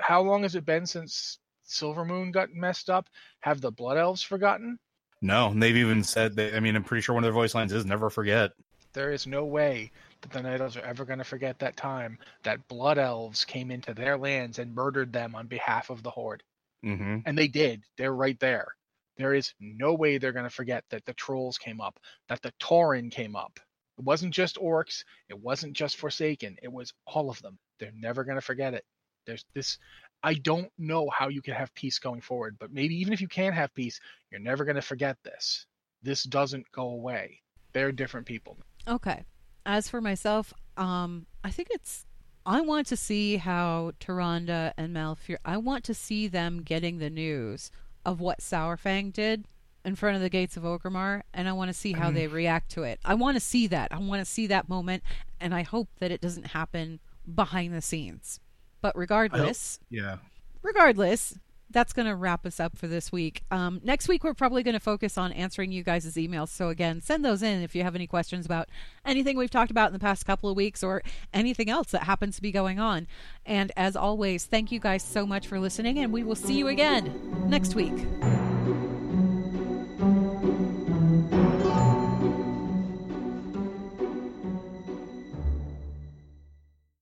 C: How long has it been since Silvermoon got messed up? Have the Blood Elves forgotten?
B: No, and they've even said that. I mean, I'm pretty sure one of their voice lines is "Never forget."
C: There is no way that the Night Elves are ever going to forget that time that Blood Elves came into their lands and murdered them on behalf of the Horde.
B: Mm-hmm.
C: And they did. They're right there. There is no way they're going to forget that the trolls came up, that the Tauren came up. It wasn't just orcs. It wasn't just Forsaken. It was all of them. They're never going to forget it. There's this. I don't know how you can have peace going forward, but maybe even if you can have peace, you're never going to forget this. This doesn't go away. They're different people.
A: Okay. As for myself, um, I think it's. I want to see how Tyrande and Malfurion. I want to see them getting the news of what Saurfang did in front of the gates of Orgrimmar, and I want to see how they react to it. I want to see that. I want to see that moment, and I hope that it doesn't happen behind the scenes. But regardless,
B: Yeah.
A: regardless, that's going to wrap us up for this week. Um, next week, we're probably going to focus on answering you guys' emails. So, again, send those in if you have any questions about anything we've talked about in the past couple of weeks or anything else that happens to be going on. And as always, thank you guys so much for listening, and we will see you again next week.